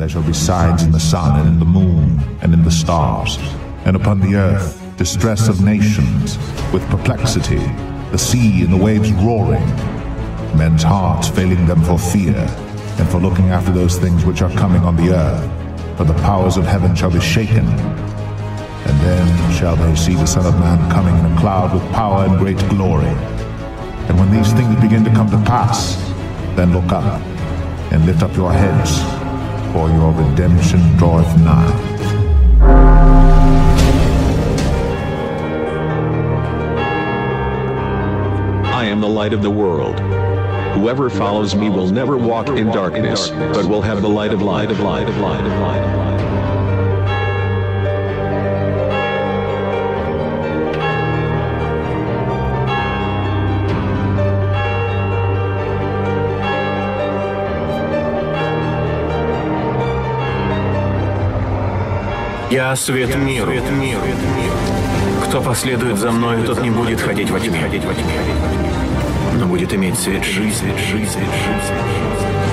There shall be signs in the sun, and in the moon, and in the stars, and upon the earth distress of nations, with perplexity, the sea and the waves roaring, men's hearts failing them for fear, and for looking after those things which are coming on the earth. For the powers of heaven shall be shaken. And then shall they see the Son of Man coming in a cloud with power and great glory. And when these things begin to come to pass, then look up and lift up your heads, for your redemption draweth nigh. I am the light of the world. Whoever follows me will never walk in darkness, but will have the light of light of light of light of light of light. Я свет миру. Кто последует за мною, тот не будет ходить во тьме, но будет иметь свет жизни, жизнь, жизнь.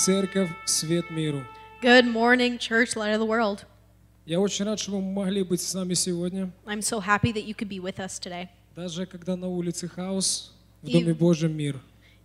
Церковь «Свет миру». Good morning, church, light of the world. Я очень рад, что вы могли быть с нами сегодня. I'm so happy that you could be with us today. Даже когда на улице хаос, в Доме Божьем мир.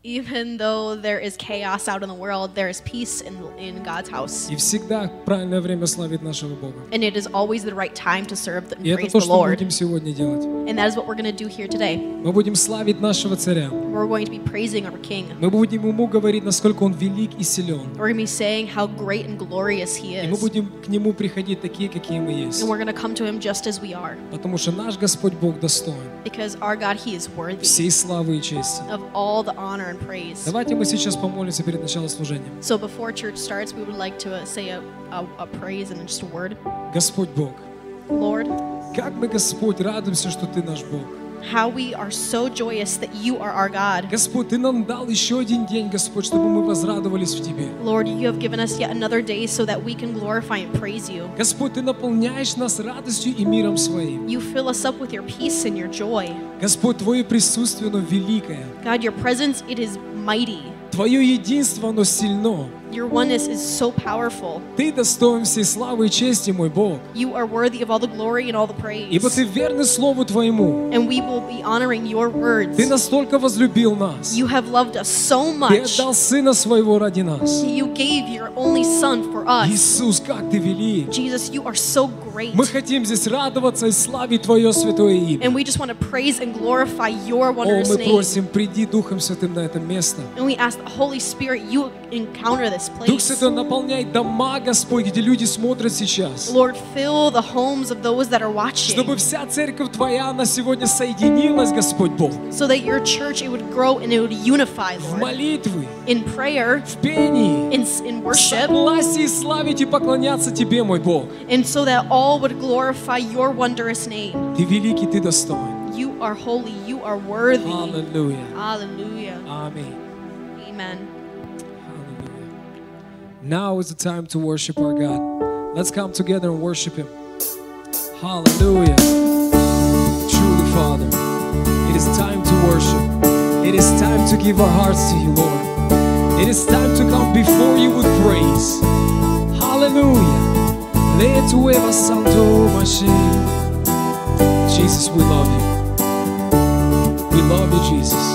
Even though there is chaos out in the world, there is peace in, in God's house. И всегда правильное время славить нашего Бога. And it is always the right time to serve the, and И это praise то, the что мы Lord. будем сегодня делать. And that is what we're going to do here today. Мы будем славить нашего царя. We're going to be praising our King. Мы будем ему говорить, насколько он велик и силен. We're going to be saying how great and glorious He И мы is. будем к нему приходить такие, какие мы есть. And we're going to come to Him just as we are. Потому что наш Господь Бог достоин Because our God, He is worthy всей славы и чести. of all the honor and praise. Давайте мы сейчас помолимся перед началом служения. So before church starts, we would like to uh, say a, a, a praise and just a word. Господь Бог, Lord, как мы, Господь, радуемся, что Ты наш Бог. how we are so joyous that you are our God. Господь, Ты нам дал еще один день, Господь, чтобы мы возрадовались в Тебе. Lord, you have given us yet another day so that we can glorify and praise you. Господь, Ты наполняешь нас радостью и миром Своим. You fill us up with your peace and your joy. Господь, Твое присутствие, оно великое. God, your presence, it is mighty. Твое единство, оно сильно. Your oneness is so powerful. Ты достоин всей славы и чести, мой Бог. You are worthy of all the glory and all the praise. Ибо Ты верный Слову Твоему. And we will be honoring your words. Ты настолько возлюбил нас. You have loved us so Ты much. отдал Сына Своего ради нас. You gave your only Son for us. Иисус, как Ты велик. Jesus, you are so great. Мы хотим здесь радоваться и славить Твое святое имя. And we just want to praise and glorify your О, wondrous мы name. просим, приди Духом Святым на это место. And we ask the Holy Spirit, you encounter this Дух place. Святой, наполняй дома, Господь, где люди смотрят сейчас. Lord, fill the homes of those that are watching Чтобы вся церковь Твоя, она сегодня соединилась, Господь Бог, so that your church it would grow and it would unify, в Lord. молитвы, In prayer, в пении, in, in в worship, согласии славить и поклоняться Тебе, мой Бог. and so that all would glorify your wondrous name. Ты великий, Ты достоин. You are holy, you are worthy. Аллилуйя. Hallelujah. Аминь. Amen. Now is the time to worship our God. Let's come together and worship Him. Hallelujah. Truly, Father, it is time to worship. It is time to give our hearts to you, Lord. It is time to come before you with praise. Hallelujah. Jesus, we love you. We love you, Jesus.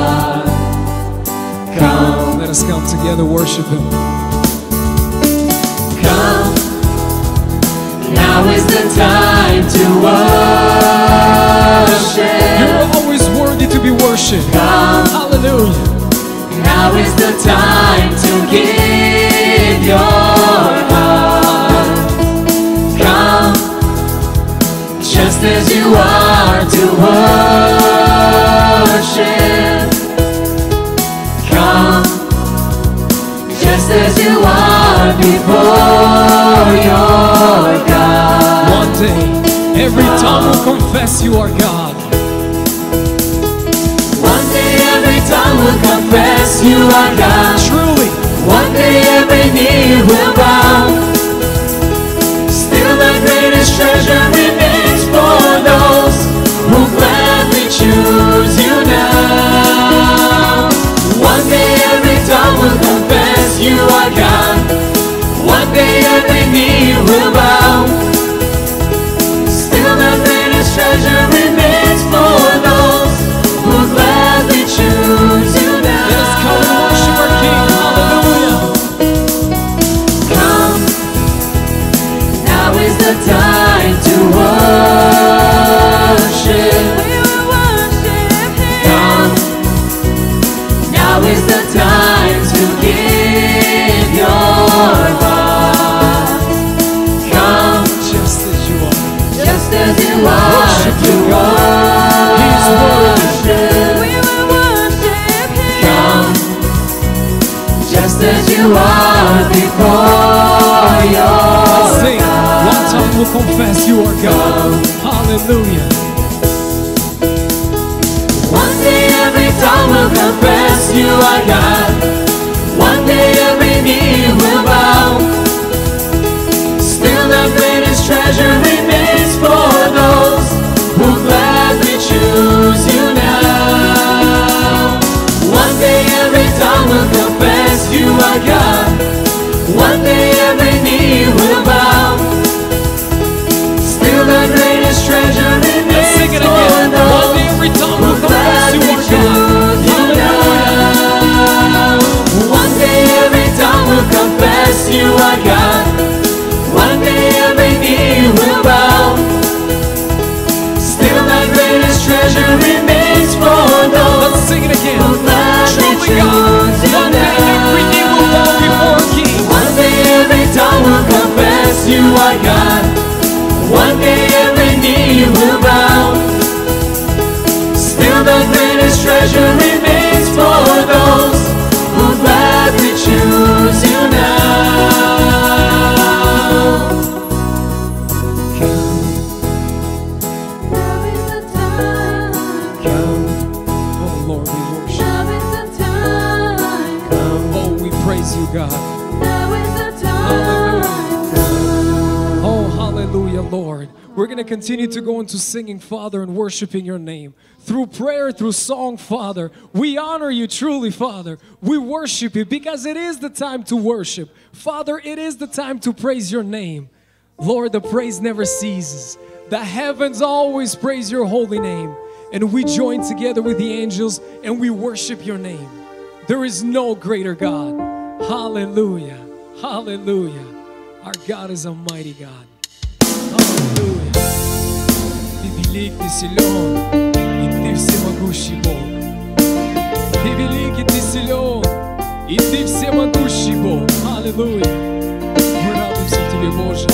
Us come together, worship Him. come. Now is the time to worship. You're always worthy to be worshipped. Come. Hallelujah. Now is the time to give your heart. Come, just as you are to worship. Before your God. One day, every tongue will confess you are God. One day every tongue will confess you are God. Truly, One day every knee will bow. Still the greatest treasure goodbye. Are God. Hallelujah. One day every tongue will confess you are God. Treasure remains for those to continue to go into singing, Father, and worshiping your name. Through prayer, through song, Father. We honor you truly, Father. We worship you because it is the time to worship. Father, it is the time to praise your name. Lord, the praise never ceases. The heavens always praise your holy name. And we join together with the angels and we worship your name. There is no greater God. Hallelujah. Hallelujah. Our God is a mighty God. Велик, ты силен, и ты всемогущий Бог. Ты велик, и ты силен, и ты всемогущий Бог. Аллилуйя. Мы радуемся Тебе, Боже.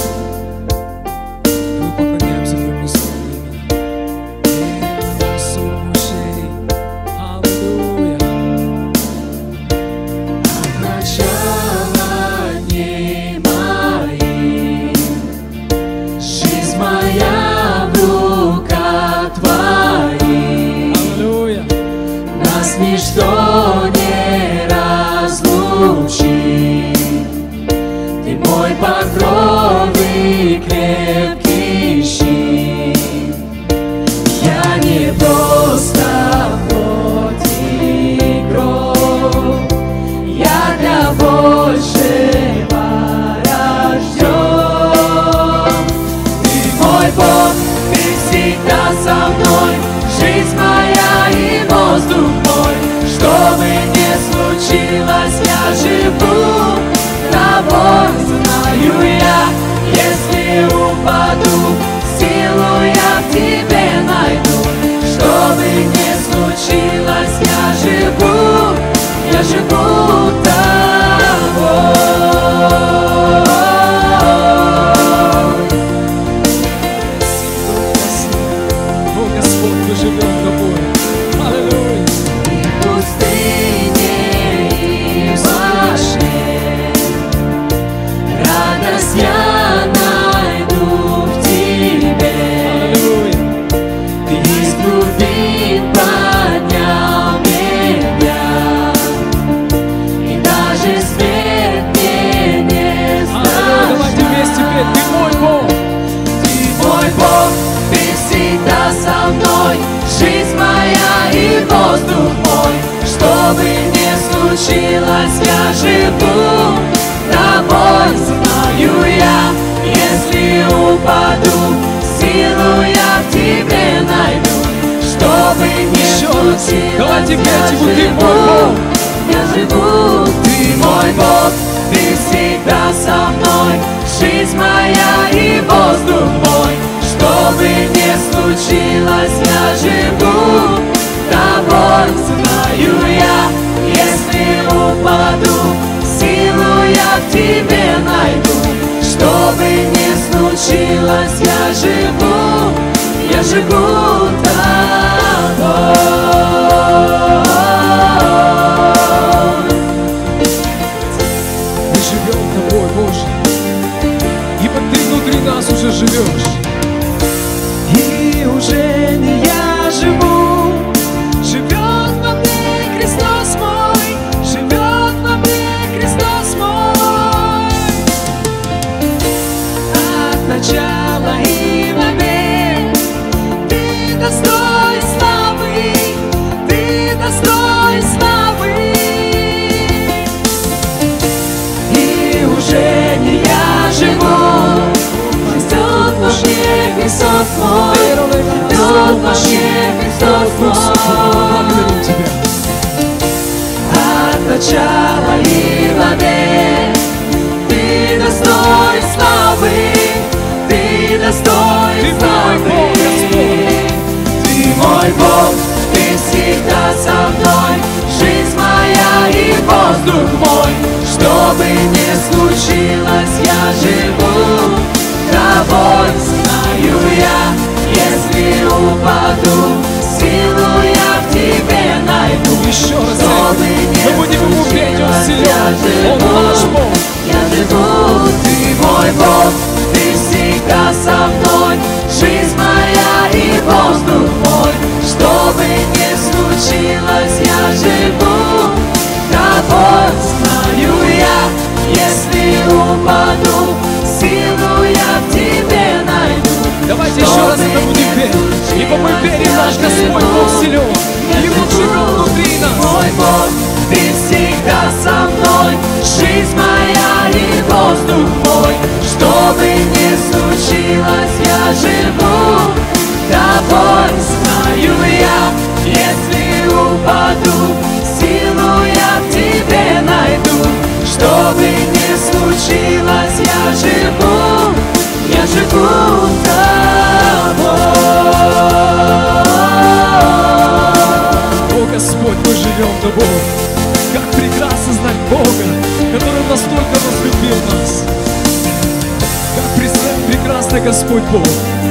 Господь Бог,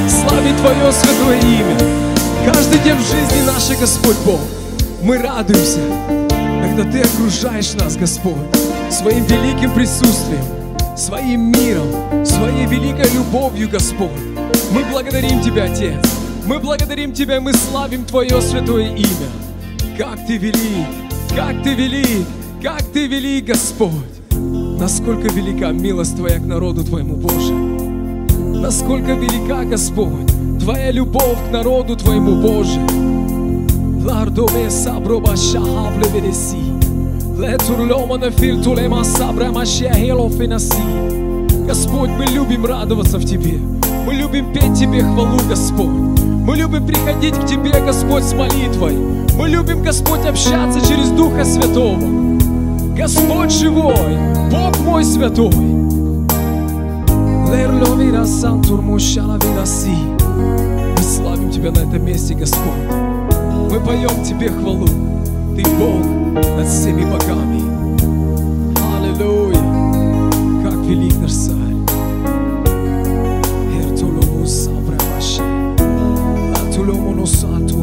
славе Твое святое имя. Каждый день в жизни нашей, Господь Бог, мы радуемся, когда Ты окружаешь нас, Господь, своим великим присутствием, своим миром, своей великой любовью, Господь. Мы благодарим Тебя, Отец. Мы благодарим Тебя, мы славим Твое святое имя. Как Ты велик, как Ты велик, как Ты велик, Господь. Насколько велика милость Твоя к народу Твоему, Боже насколько велика, Господь, Твоя любовь к народу Твоему, Боже. Лардове саброба шахабле вереси, летурлома на фиртулема сабра машехелов и финаси. Господь, мы любим радоваться в Тебе, мы любим петь Тебе хвалу, Господь. Мы любим приходить к Тебе, Господь, с молитвой. Мы любим, Господь, общаться через Духа Святого. Господь живой, Бог мой святой, Верно, вира сам турмущала вираси. Мы славим Тебя на этом месте, Господь. Мы поем Тебе хвалу. Ты Бог над всеми богами. Аллилуйя. Как велик наш царь. Ertolomu sabra başı. Atolomu santo.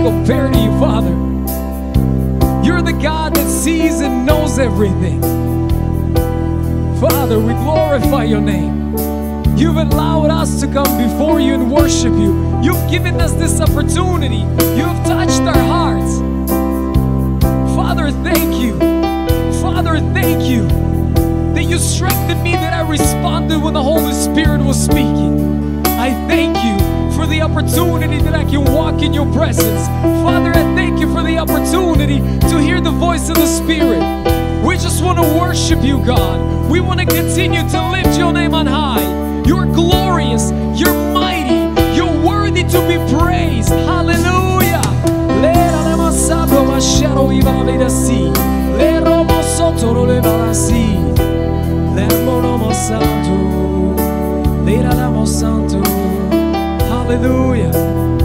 Can to you, Father? You're the God that sees and knows everything. Father, we glorify your name. You've allowed us to come before you and worship you. You've given us this opportunity. You've touched our hearts. Father, thank you. Father, thank you that you strengthened me that I responded when the Holy Spirit was speaking. I thank you for the opportunity that I can walk in your presence. Father, I thank you for the opportunity to hear the voice of the Spirit. We just want to worship you, God. We want to continue to lift your name on high. You're glorious, you're mighty, you're worthy to be praised. Hallelujah. Santo. Santo. Aleluia.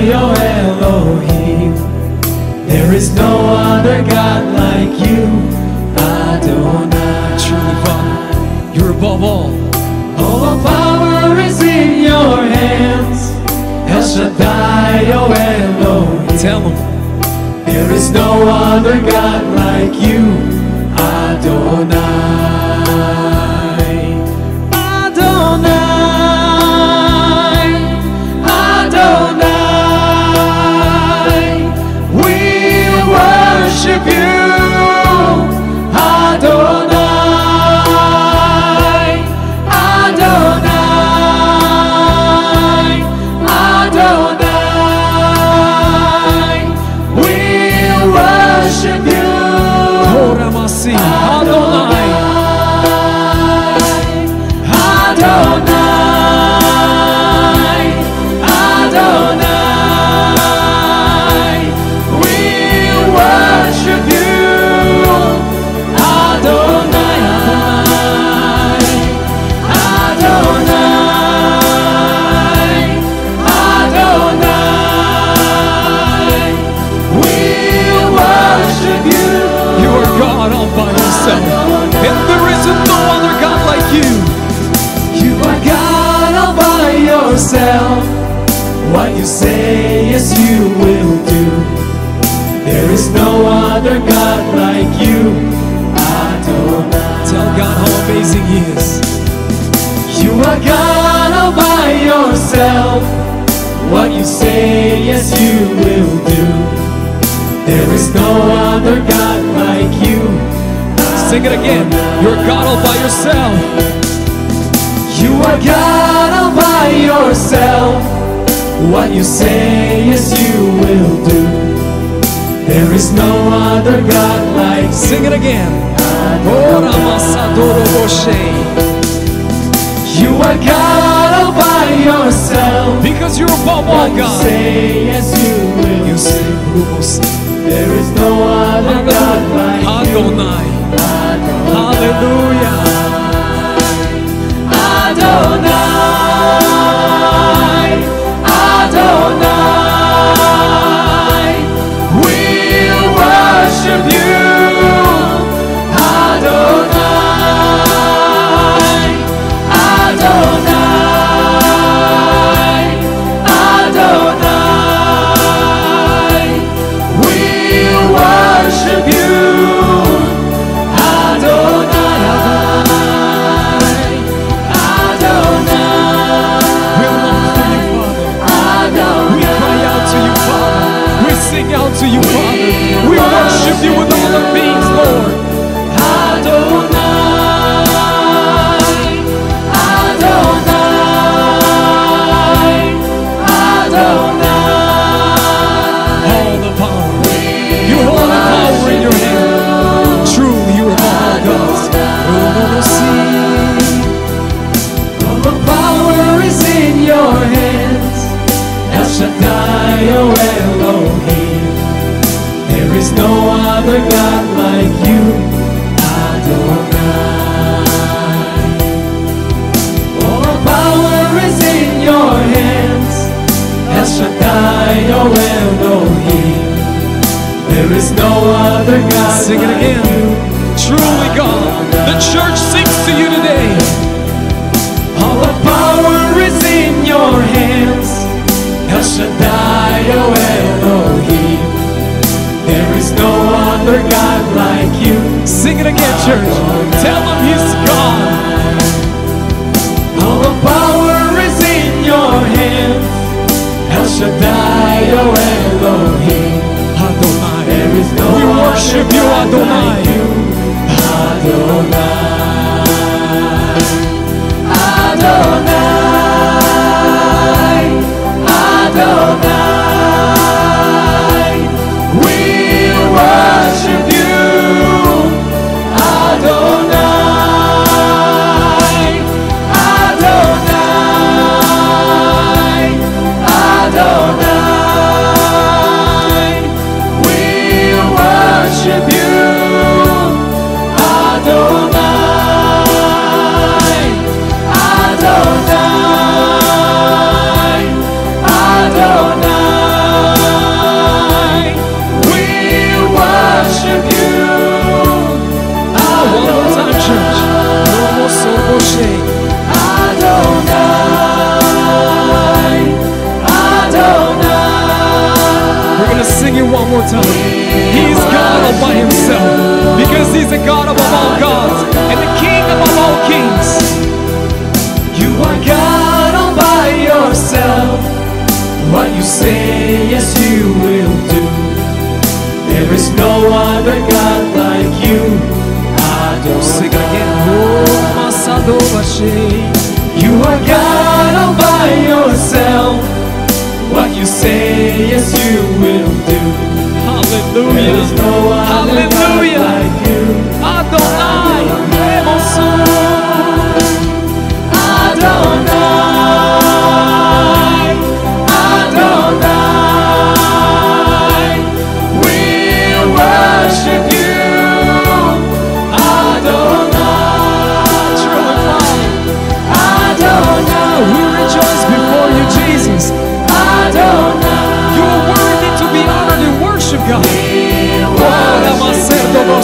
O Elohim. There is no other God like you, Adonai. Truly, Father, you're above all. All power is in your hands. El Shaddai, O Elohim. Tell them. There is no other God like you, Adonai. What you say, yes, you will do. There is no other God like you. I don't Tell God how amazing He is. You are God all by yourself. What you say, yes, you will do. There is no other God like you. Sing it again. You're God all by yourself. You are God all by yourself. What you say, yes, you will do. There is no other God like Sing it again. Boshe. Oh, you. are God all by yourself. Because you're above all, God. say, yes, you will. You say, Rumos. There is no other God like you. Adonai. Hallelujah. Adonai, Shaddai, oh Elohim. There is no other God like you, Adonai. All the power is in your hands. El Shaddai, oh Elohim. There is no other God Sing it like again. you. Truly, God. The church sings to you today. All the power is in your hands. El Shaddai, other God like you. Sing it again, church. Tell them he's God. All the power is in your hands. El Shaddai, oh Elohim. Adonai. There is no We worship you, Adonai. like you. Adonai. Adonai. One more time. He's God all by himself because he's the God above all gods and the King above all kings. You are God all by yourself. What you say, yes, you will do. There is no other God like you. Sing Adonai. Again. Oh, Masadobashe. You are God all by yourself. What you say, yes, you will do. Hallelujah. no other God Hallelujah. like you. Adonai.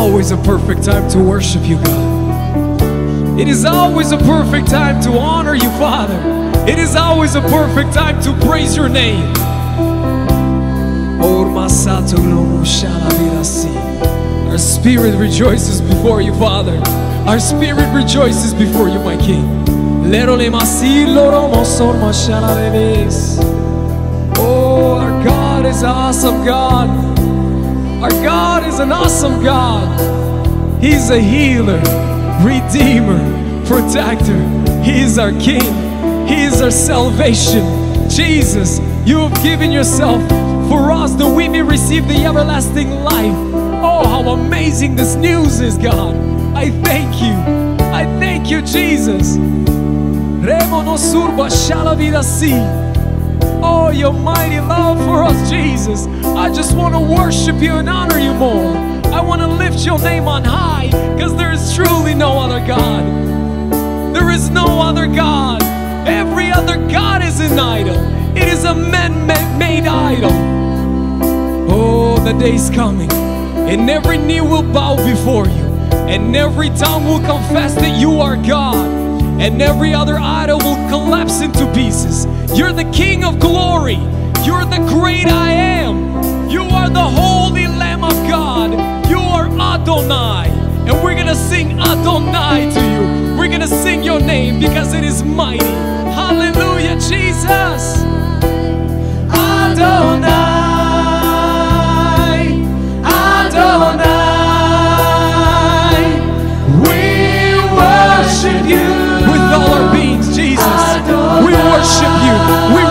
always a perfect time to worship you, God. It is always a perfect time to honor you, Father. It is always a perfect time to praise your name. Our spirit rejoices before you, Father. Our spirit rejoices before you, my King. Oh, our God is awesome God. Our God is an awesome God. He's a healer, redeemer, protector. He is our King. He is our salvation. Jesus, you have given yourself for us that we may receive the everlasting life. Oh, how amazing this news is, God. I thank you. I thank you, Jesus. Remo no surba si. Oh, your mighty love for us, Jesus. I just want to worship you and honor you more. I want to lift your name on high because there is truly no other God. There is no other God. Every other God is an idol, it is a man made idol. Oh, the day's coming, and every knee will bow before you, and every tongue will confess that you are God and every other idol will collapse into pieces. You're the King of glory. You're the great I am. You are the holy Lamb of God. You are Adonai. And we're gonna sing Adonai to you. We're gonna sing your name because it is mighty. Hallelujah, Jesus. Adonai. You. We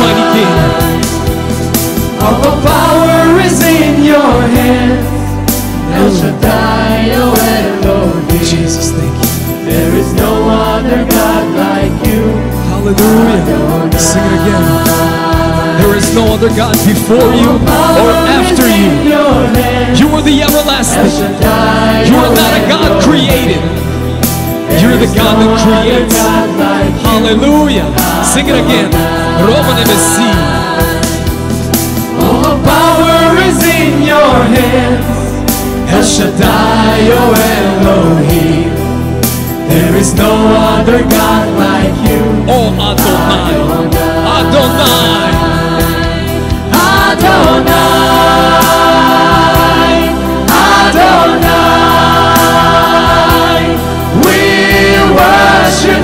mighty, King. All the power is in your hands. El Shaddai, O Elohim. Jesus, thank you. There is no other God like you. Hallelujah. Sing it again. There is no other God before you or after you. You are the everlasting. You are not a God created. You're the God that creates. Hallelujah. Sing it again. Roman Messi. All power is in your hands. El Shaddai, O Elohim. There is no other God like you. Oh Adonai, Adonai, Adonai, Oh,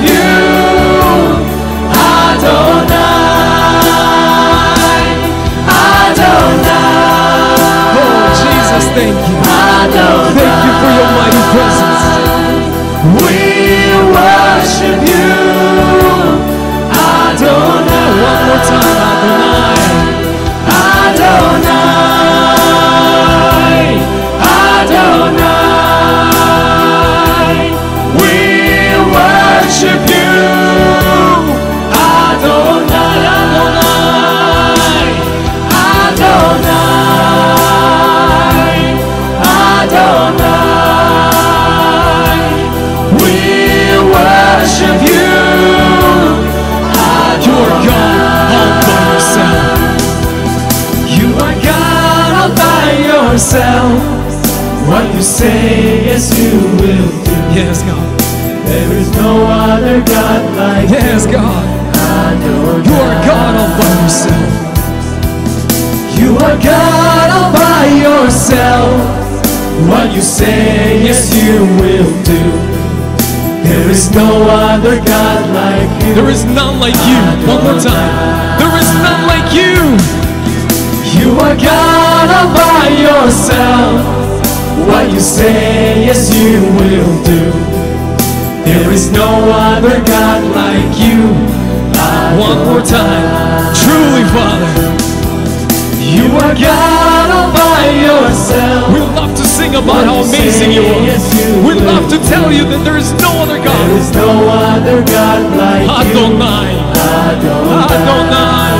thank you. Thank you for your mighty presence. We worship yourself. What you say, yes, you will do. Yes, God. There is no other God like Yes, you. God. Adonai. You are God all by yourself. You are God all by yourself. What you say, yes, you will do. There is no other God like you. There is none like you. One more time. There is none like you. You are God all by yourself. What you say, yes, you will do. There is no other God like you. One more time. Truly, Father. You are God all by yourself. We love to sing about how amazing you are. We love to tell you that there is no other God. is no other God like you. Adonai. Adonai. Adonai,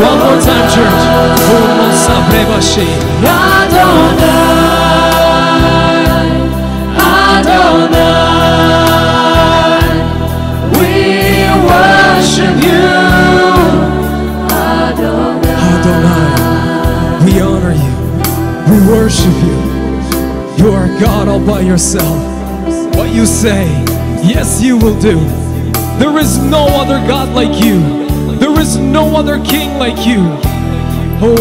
One more time, church. Adonai, worship you. You are God all by yourself. What you say, yes, you will do. There is no other God like you. There is no other king like you. Oh.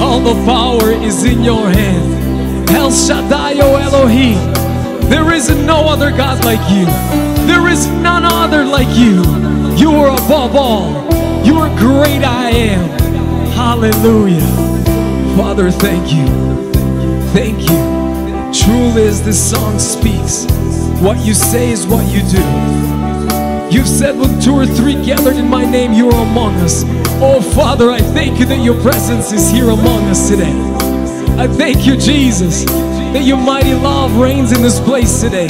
All the power is in your hand. El Shaddai, O Elohim. There is no other God like you. There is none other like you. You are above all. You are great I am. Hallelujah. Father, thank you. Thank you. Truly, as this song speaks, what you say is what you do. You've said when two or three gathered in my name, you are among us. Oh, Father, I thank you that your presence is here among us today. I thank you, Jesus, that your mighty love reigns in this place today.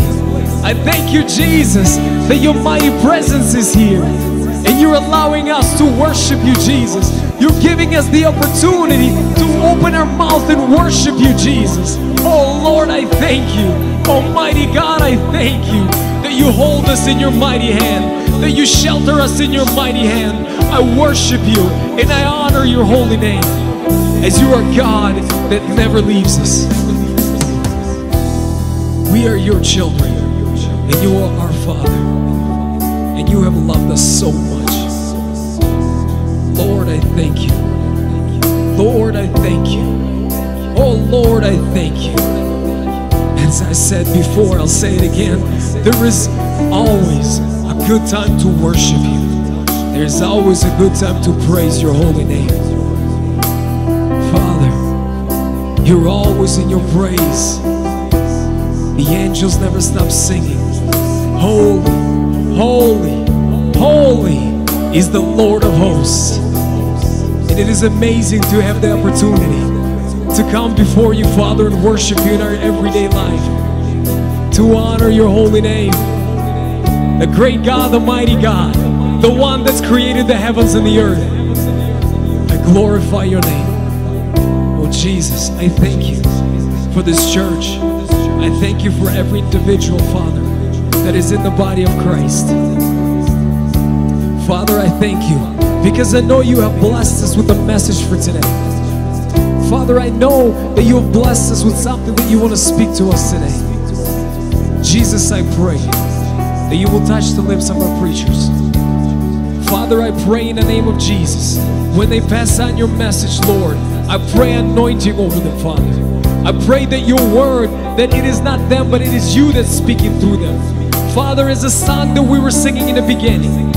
I thank you, Jesus, that your mighty presence is here. And you're allowing us to worship you, Jesus. You're giving us the opportunity to open our mouth and worship you, Jesus. Oh Lord, I thank you. Almighty God, I thank you that you hold us in your mighty hand, that you shelter us in your mighty hand. I worship you and I honor your holy name as you are God that never leaves us. We are your children, and you are our Father, and you have loved us so much. Thank you. Lord, I thank you. Oh, Lord, I thank you. As I said before, I'll say it again. There is always a good time to worship you. There's always a good time to praise your holy name. Father, you're always in your praise. The angels never stop singing. Holy, holy, holy is the Lord of hosts. It is amazing to have the opportunity to come before you, Father, and worship you in our everyday life. To honor your holy name. The great God, the mighty God, the one that's created the heavens and the earth. I glorify your name. Oh Jesus, I thank you for this church. I thank you for every individual, Father, that is in the body of Christ. Father, I thank you because I know you have blessed us with a message for today. Father, I know that you have blessed us with something that you want to speak to us today. Jesus, I pray that you will touch the lips of our preachers. Father, I pray in the name of Jesus, when they pass on your message, Lord, I pray anointing over them, Father. I pray that your word, that it is not them, but it is you that's speaking through them. Father, as a song that we were singing in the beginning,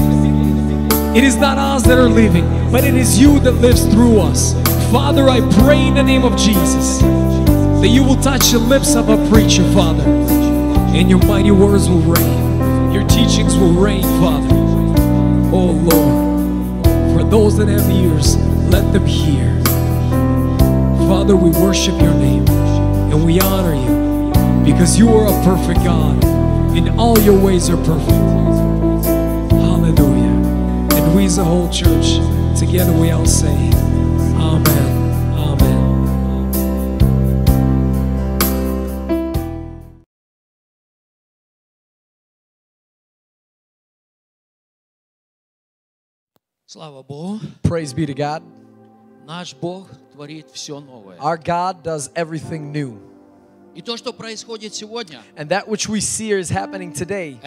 It is not us that are living, but it is you that lives through us. Father, I pray in the name of Jesus that you will touch the lips of a preacher, Father, and your mighty words will reign. Your teachings will reign, Father. Oh Lord, for those that have ears, let them hear. Father, we worship your name and we honor you because you are a perfect God and all your ways are perfect squeeze the whole church together, we all say, Amen. Praise be to God. Our God does everything new. And that which we see is happening today.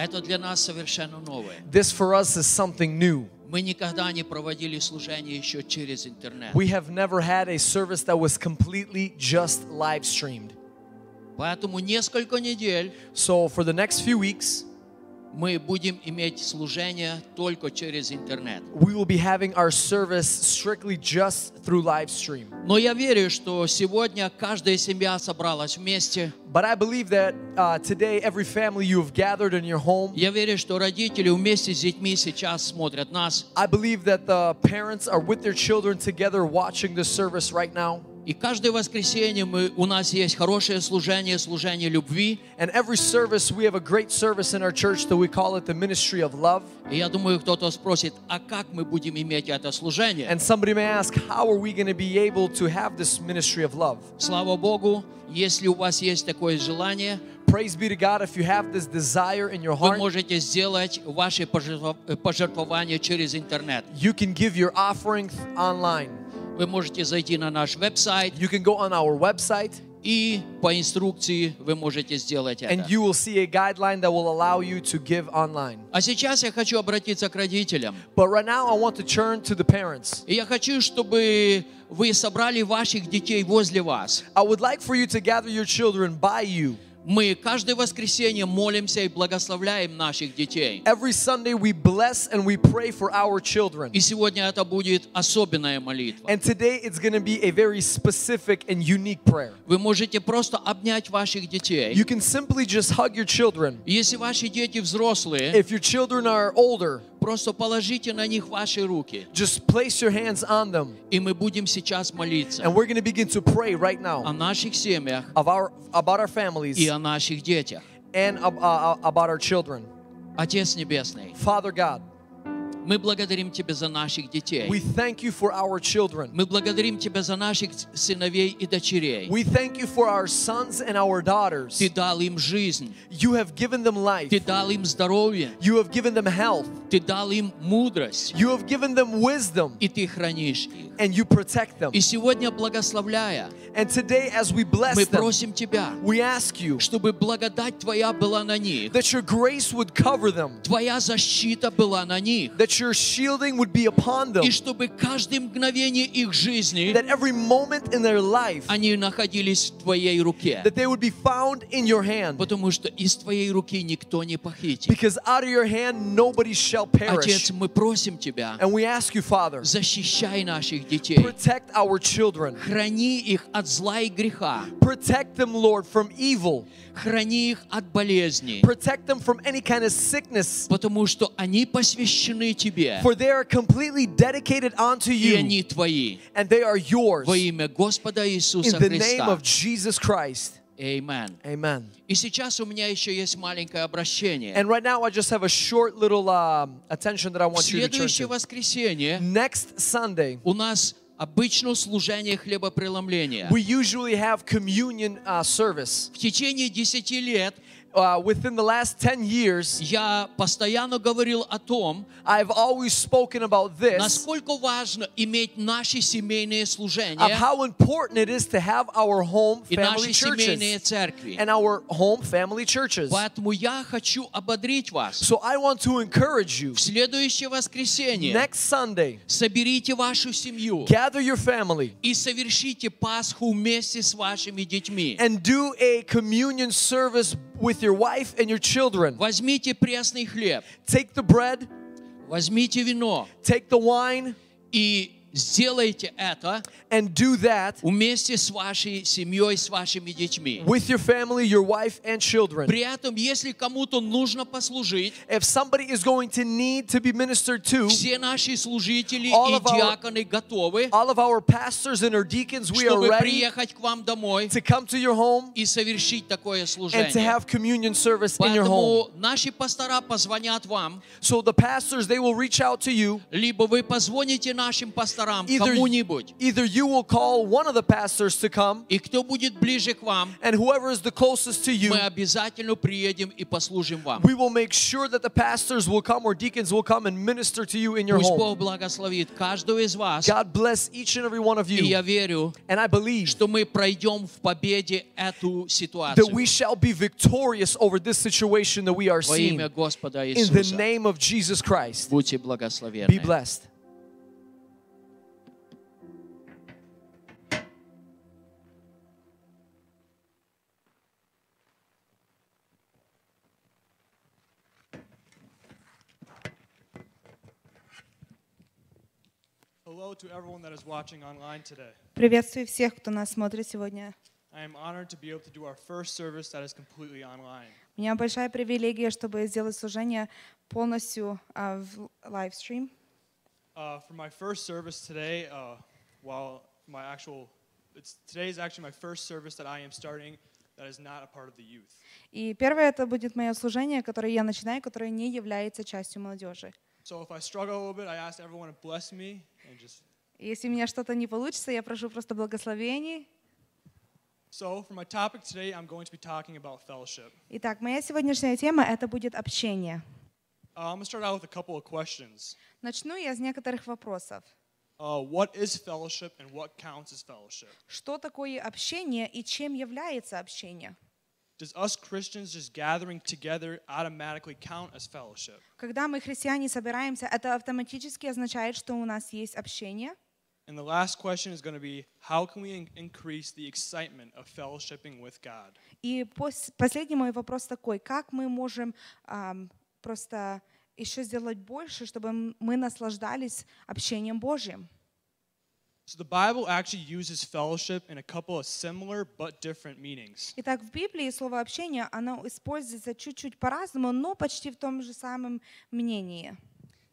This for us is something new. Мы никогда не проводили служение еще через интернет. We have never had a service that was completely just live streamed. Поэтому несколько недель So for the next few weeks, Мы будем иметь служение только через интернет. we will be having our service strictly just through live stream. Но я верю, что сегодня каждая семья собралась вместе. But I believe that uh, today, every family you have gathered in your home, Я верю, что родители вместе с детьми сейчас смотрят нас. I believe that the parents are with their children together watching this service right now. И каждое воскресенье мы, у нас есть хорошее служение, служение любви. And every service, we have a great service in our church that we call it the ministry of love. И я думаю, кто-то спросит, а как мы будем иметь это служение? And somebody may ask, how are we going to be able to have this ministry of love? Слава Богу, если у вас есть такое желание, Praise be to God if you have this desire in your вы heart. можете сделать ваши пожертво- э, пожертвования через интернет. You can give your offering th- online. Вы можете зайти на наш веб-сайт, You can go on our website и по инструкции вы можете сделать это. and you will see a guideline that will allow you to give online. А сейчас я хочу обратиться к родителям. But right now, I want to turn to the parents. И я хочу, чтобы вы собрали ваших детей возле вас. I would like for you to gather your children by you. Мы каждое воскресенье молимся и благословляем наших детей. Every Sunday, we bless and we pray for our children. И сегодня это будет особенная молитва. And today, it's going to be a very specific and unique prayer. Вы можете просто обнять ваших детей. You can simply just hug your children. Если ваши дети взрослые, If your children are older, просто положите на них ваши руки. just place your hands on them. И мы будем сейчас And молиться we're going to begin to pray right о now наших семьях of our, about our families и о наших детях. and ab- uh, about our children. Отец Небесный, Father God, мы благодарим Тебя за наших детей. we thank you for our children. Мы благодарим Тебя за наших сыновей и дочерей. We thank you for our sons and our daughters. Ты дал им жизнь, You have given them life. Ты дал им здоровье, You have given them health. Ты дал им мудрость, You have given them wisdom. и Ты хранишь их. And you protect them. И сегодня, благословляя, And today, as we bless мы them, просим Тебя, we ask you чтобы благодать Твоя была на них, that your grace would cover them, Твоя защита была на них, that your shielding would be upon them, и чтобы каждое мгновение их жизни that every moment in their life, они находились в Твоей руке. that they would be found in your hand. Потому что из Твоей руки никто не похитит. Because out of your hand, nobody shall perish. Отец, мы просим Тебя, And we ask you, Father, защищай наших детей, protect our children. храни их от зла и греха, Protect them, Lord, from evil. храни их от болезней, Protect them from any kind of sickness. потому что они посвящены Тебе, For they are completely dedicated unto и you, они Твои. and they are yours. Во имя Господа Иисуса In the name Христа. of Jesus Christ. Amen. Amen. И сейчас у меня еще есть маленькое обращение. And right now, I just have a short little um, attention that I В want you to turn следующее to. воскресенье Next Sunday, у нас обычно служение хлебопреломления. we usually have communion uh, service. В течение 10 лет Uh, within the last 10 years, я постоянно говорил о том, I've always spoken about this насколько важно иметь наши семейные of служения how important it is to have our home и family наши семейные churches церкви. and our home family churches. Поэтому я хочу ободрить вас. So I want to encourage you В следующее воскресенье next Sunday, соберите вашу семью gather your family и совершите Пасху вместе с вашими детьми. and do a communion service with your wife and your children. Возьмите пресный хлеб, Take the bread, Возьмите вино take the wine и сделайте это and do that вместе с вашей семьей, с вашими детьми. with your family, your wife, and children. При этом, если кому-то нужно послужить, If somebody is going to need to be ministered to, все наши служители All и of our- диаконы готовы, all of our pastors and our deacons, we are ready приехать к вам домой to come to your home и совершить такое and to служение. have communion service in your home. Поэтому наши пастора позвонят вам, So the pastors, they will reach out to you. либо вы позвоните нашим пасторам, Either, кому-нибудь, either you will call one of the pastors to come, и кто будет ближе к вам, and whoever is the closest to you, мы обязательно приедем и послужим вам. we will make sure that the pastors will come or deacons will come and minister to you in your Пусть home. Бог благословит каждого из вас. God bless each and every one of И я you. верю, And I believe что мы пройдем в победе эту that ситуацию. we shall be victorious over this situation that we are Во имя seeing. Господа In the Иисуса. name of Jesus Christ. Будьте Be благословенны. blessed. Приветствую всех, кто нас смотрит сегодня. I am honored to be able to do our first service that is completely online. У меня большая привилегия, чтобы сделать служение полностью а, в лайвстрим. Uh, for my first service today, uh, while my actual, it's, today is actually my first service that I am starting that is not a part of the youth. И первое это будет мое служение, которое я начинаю, которое не является частью молодежи. So if I struggle a little bit, I ask everyone to bless me and just. И Если у меня что-то не получится, я прошу просто благословений. So for my topic today, I'm going to be talking about fellowship. Итак, моя сегодняшняя тема это будет общение. Uh, I'm going to start out with a couple of questions. Начну я с некоторых вопросов. Uh, what is fellowship and what counts as fellowship? Что такое общение и чем является общение? Does us Christians just gathering together automatically count as fellowship? Когда мы, христиане, собираемся, это автоматически означает, что у нас есть общение. And the last question is going to be how can we in- increase the excitement of fellowshipping with God? И пос- последний мой вопрос такой, как мы можем просто еще сделать больше, чтобы мы наслаждались общением Божьим? So the Bible actually uses fellowship in a couple of similar but different meanings. Итак, в Библии слово общение, оно используется чуть-чуть по-разному, но почти в том же самом мнении.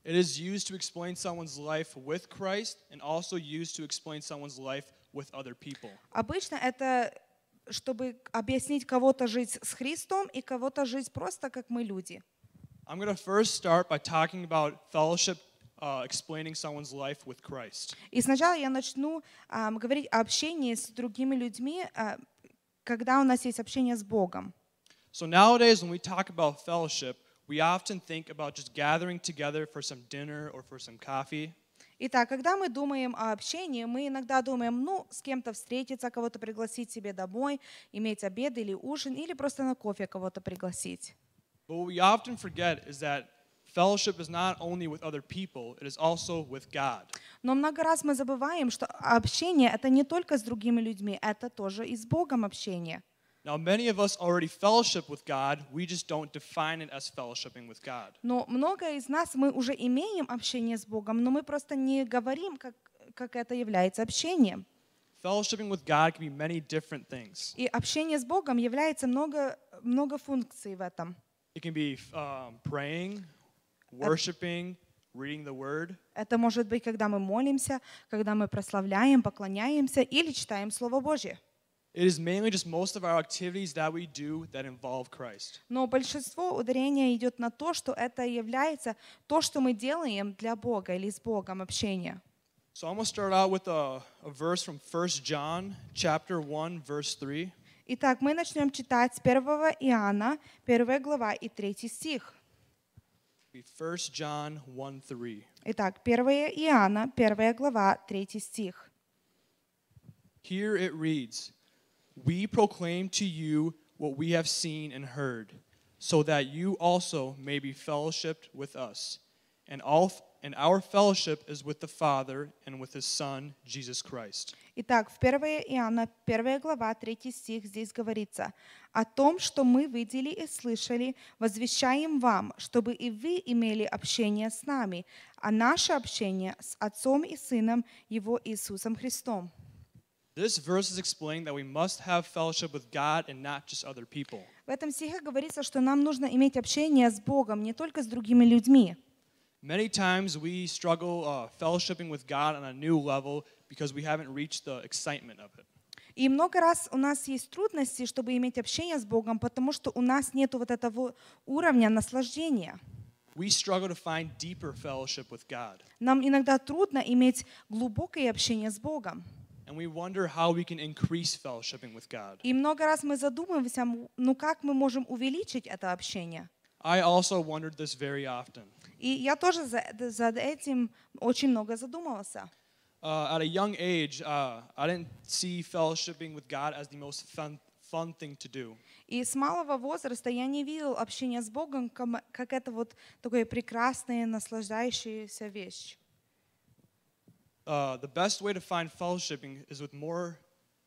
It is used to explain someone's life with Christ and also used to explain someone's life with other people. Обычно это чтобы объяснить кого-то жить с Христом и кого-то жить просто как мы люди. I'm going to first start by talking about fellowship uh, explaining someone's life with Christ. И сначала я начну ам, говорить о общении с другими людьми, а, когда у нас есть общение с Богом. So nowadays, when we talk about fellowship, we often think about just gathering together for some dinner or for some coffee. Итак, когда мы думаем о общении, мы иногда думаем, ну, с кем-то встретиться, кого-то пригласить себе домой, иметь обед или ужин, или просто на кофе кого-то пригласить. But what we often forget is that fellowship is not only with other people, it is also with God. Но много раз мы забываем, что общение — это не только с другими людьми, это тоже и с Богом общение. Now, many of us already fellowship with God, we just don't define it as fellowshipping with God. Но много из нас, мы уже имеем общение с Богом, но мы просто не говорим, как, как это является общением. Fellowshipping with God can be many different things. И общение с Богом является много, много функций в этом. It can be um, praying, worshiping, reading the Word. Это может быть, когда мы молимся, когда мы прославляем, поклоняемся или читаем Слово Божье. It is mainly just most of our activities that we do that involve Christ. Но большинство ударения идет на то, что это является то, что мы делаем для Бога или с Богом общение. So I'm going to start out with a, a verse from 1 John chapter 1 verse 3. Итак, мы начнем читать с 1 Иоанна, 1 глава и 3 стих. Be 1 John 1 3. Итак, 1 Иоанна, 1 глава, 3 стих. Here it reads We proclaim to you what we have seen and heard, so that you also may be fellowshipped with us. And, all, and our fellowship is with the Father and with his Son, Jesus Christ. Итак, в 1 Иоанна, 1 глава, 3 стих, здесь говорится, «О том, что мы видели и слышали, возвещаем вам, чтобы и вы имели общение с нами, а наше общение с Отцом и Сыном Его Иисусом Христом». This verse is explaining that we must have fellowship with God and not just other people. В этом стихе говорится, что нам нужно иметь общение с Богом, не только с другими людьми. Many times we struggle uh, fellowshipping with God on a new level because we haven't reached the excitement of it. И много раз у нас есть трудности, чтобы иметь общение с Богом, потому что у нас нет вот этого уровня наслаждения. We struggle to find deeper fellowship with God. Нам иногда трудно иметь глубокое общение с Богом. And we wonder how we can increase fellowshipping with God. И много раз мы задумываемся, ну как мы можем увеличить это общение? I also wondered this very often. И я тоже за, за этим очень много задумывался. Uh, at a young age, uh, I didn't see fellowshipping with God as the most fun, fun thing to do. И с малого возраста я не видел общение с Богом кам- как это вот такое прекрасное, наслаждающаяся вещь. Uh, the best way to find fellowshipping is with more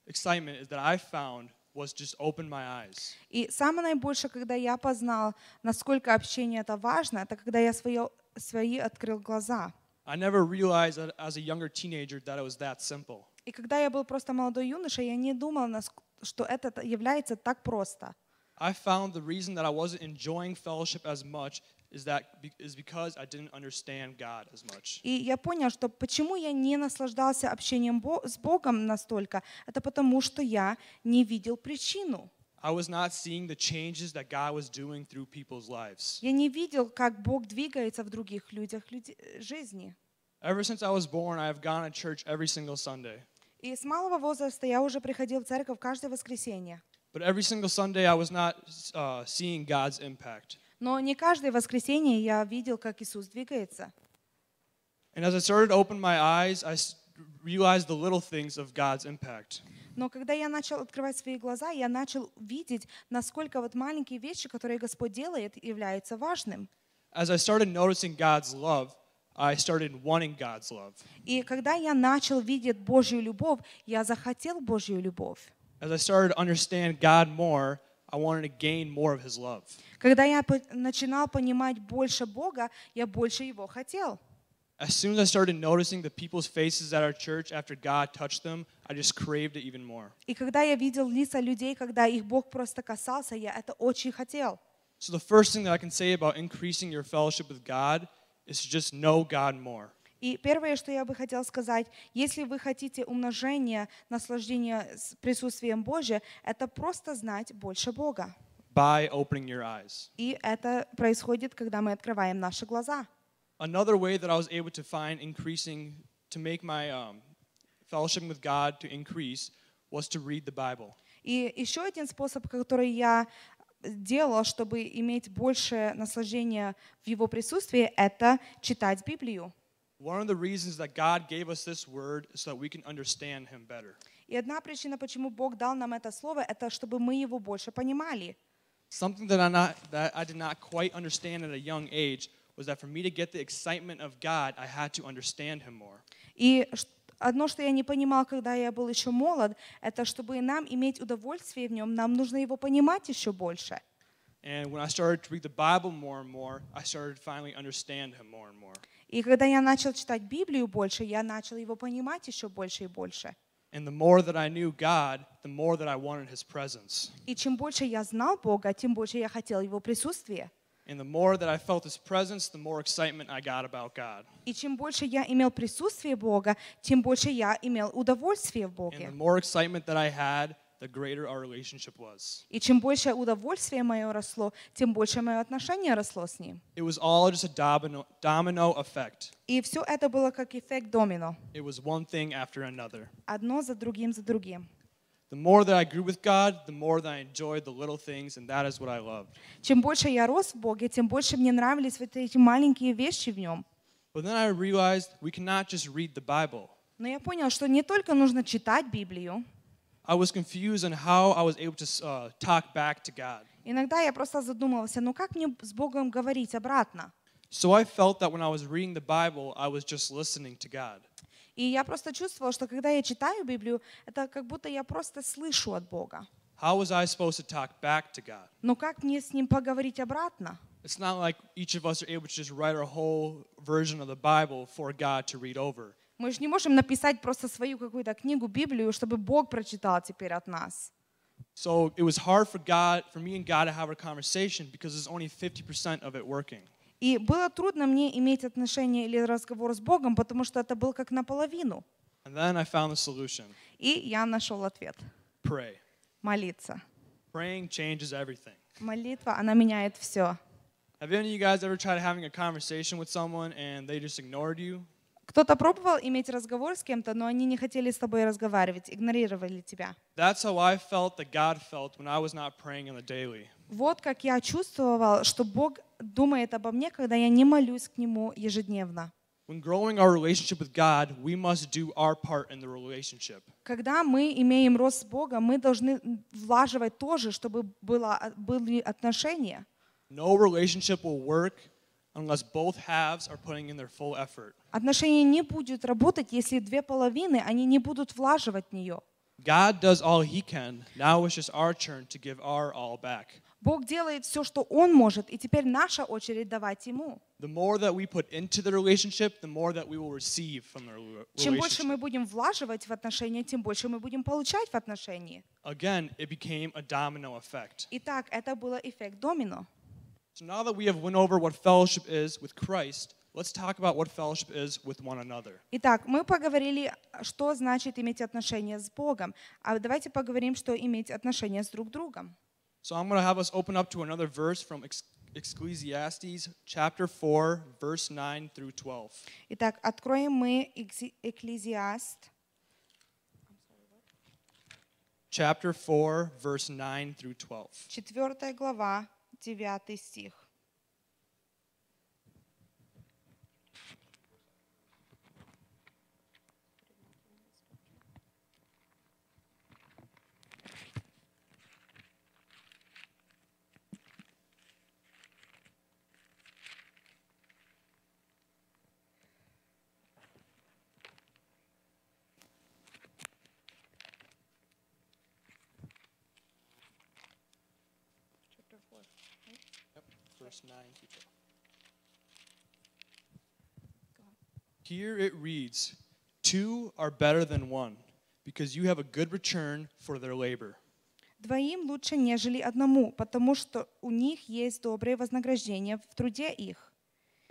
excitement is that I found was just open my eyes. И самое наибольшее, когда я познал, насколько общение это важно, это когда я свое, свои открыл глаза. I never realized as a younger teenager that it was that simple. И когда я был просто молодой юношей, я не думал, что это является так просто. I found the reason that I wasn't enjoying fellowship as much is that be- is because I didn't understand God as much. И я понял, что почему я не наслаждался общением с Богом настолько, это потому, что я не видел причину. I was not seeing the changes that God was doing through people's lives. Я не видел, как Бог двигается в других людях э, жизни. Ever since I was born, I have gone to church every single Sunday. И с малого возраста я уже приходил в церковь каждое воскресенье. But every single Sunday, I was not uh, seeing God's impact. Но не каждое воскресенье я видел, как Иисус двигается. And as I started to open my eyes, I realized the little things of God's impact. Но когда я начал открывать свои глаза, я начал видеть, насколько вот маленькие вещи, которые Господь делает, являются важным. As I started noticing God's love, I started wanting God's love. И когда я начал видеть Божью любовь, я захотел Божью любовь. As I started to understand God more, I wanted to gain more of His love. Когда я по- начинал понимать больше Бога, я больше Его хотел. As soon as I started noticing the people's faces at our church after God touched them, I just craved it even more. И когда я видел лица людей, когда их Бог просто касался, я это очень хотел. So, the first thing that I can say about increasing your fellowship with God is to just know God more. И первое, что я бы хотел сказать, если вы хотите умножения, наслаждения с присутствием Божьим, это просто знать больше Бога. by opening your eyes. И это происходит, когда мы открываем наши глаза. Another way that I was able to find increasing, to make my um, fellowship with God to increase, was to read the Bible. И еще один способ, который я делала, чтобы иметь больше наслаждения в Его присутствии, это читать Библию. One of the reasons that God gave us this word is so that we can understand Him better. И одна причина, почему Бог дал нам это слово, это чтобы мы его больше понимали. Something that I, not, that I did not quite understand at a young age was that for me to get the excitement of God, I had to understand Him more. И ш- одно, что я не понимал, когда я был еще молод, это чтобы нам иметь удовольствие в нем, нам нужно его понимать еще больше. And when I started to read the Bible more and more, I started to finally understand Him more and more. И когда я начал читать Библию больше, я начал его понимать еще больше и больше. And the more that I knew God, the more that I wanted His presence. И чем больше я знал Бога, тем больше я хотел его присутствия. And the more that I felt His presence, the more excitement I got about God. И чем больше я имел присутствие Бога, тем больше я имел удовольствие в And Боге. the more excitement that I had, the greater our relationship was. И чем больше удовольствие мое росло, тем больше мое отношение росло с Ним. It was all just a domino, domino effect. И все это было как эффект домино. It was one thing after another. Одно за другим, за другим. The more that I grew with God, the more that I enjoyed the little things, and that is what I loved. Чем больше я рос в Боге, тем больше мне нравились вот эти маленькие вещи в Нем. But then I realized we cannot just read the Bible. Но я понял, что не только нужно читать Библию. I was confused on how I was able to uh, talk back to God. Иногда я просто задумывался, ну как мне с Богом говорить обратно? So I felt that when I was reading the Bible, I was just listening to God. И я просто чувствовала, что когда я читаю Библию, это как будто я просто слышу от Бога. How was I supposed to talk back to God? Но как мне с Ним поговорить обратно? It's not like each of us are able to just write our whole version of the Bible for God to read over. Мы же не можем написать просто свою какую-то книгу, Библию, чтобы Бог прочитал теперь от нас. So it was hard for God, for me and God to have a conversation because there's only 50% of it working. И было трудно мне иметь отношение или разговор с Богом, потому что это был как наполовину. And then I found the solution И я нашел ответ. pray. Молиться. Praying changes everything. Молитва, она меняет все. Have any of you guys ever tried having a conversation with someone and they just ignored you? Кто-то пробовал иметь разговор с кем-то, но они не хотели с тобой разговаривать, игнорировали тебя. That's how I felt that God felt when I was not praying on the daily. Вот как я чувствовал, что Бог думает обо мне, когда я не молюсь к Нему ежедневно. When growing our relationship with God, we must do our part in the relationship. Когда мы имеем рост с Богом, мы должны влаживать тоже, чтобы было, были отношения. No relationship will work unless both halves are putting in their full effort. Отношения не будут работать, если две половины, они не будут влаживать в нее. God does all he can. Now it's just our turn to give our all back. Бог делает все, что Он может, и теперь наша очередь давать Ему. The more that we put into the relationship, the more that we will receive from the rela- Чем больше мы будем влаживать в отношения, тем больше мы будем получать в отношении. Again, it became a domino effect. Итак, это был эффект домино. So now that we have went over what fellowship is with Christ, let's talk about what fellowship is with one another. Итак, мы поговорили, что значит иметь отношения с Богом. А давайте поговорим, что иметь отношения с друг другом. So I'm going to have us open up to another verse from Ex- Ecclesiastes chapter 4, verse 9 through 12. Итак, откроем мы Экзи- Экклезиаст, Chapter 4, verse 9 through 12. 4 глава, 9 стих. Verse 9 through 12. Here it reads Two are better than one, because you have a good return for their labor. Двоим лучше, нежели одному, потому что у них есть доброе вознаграждение в труде их.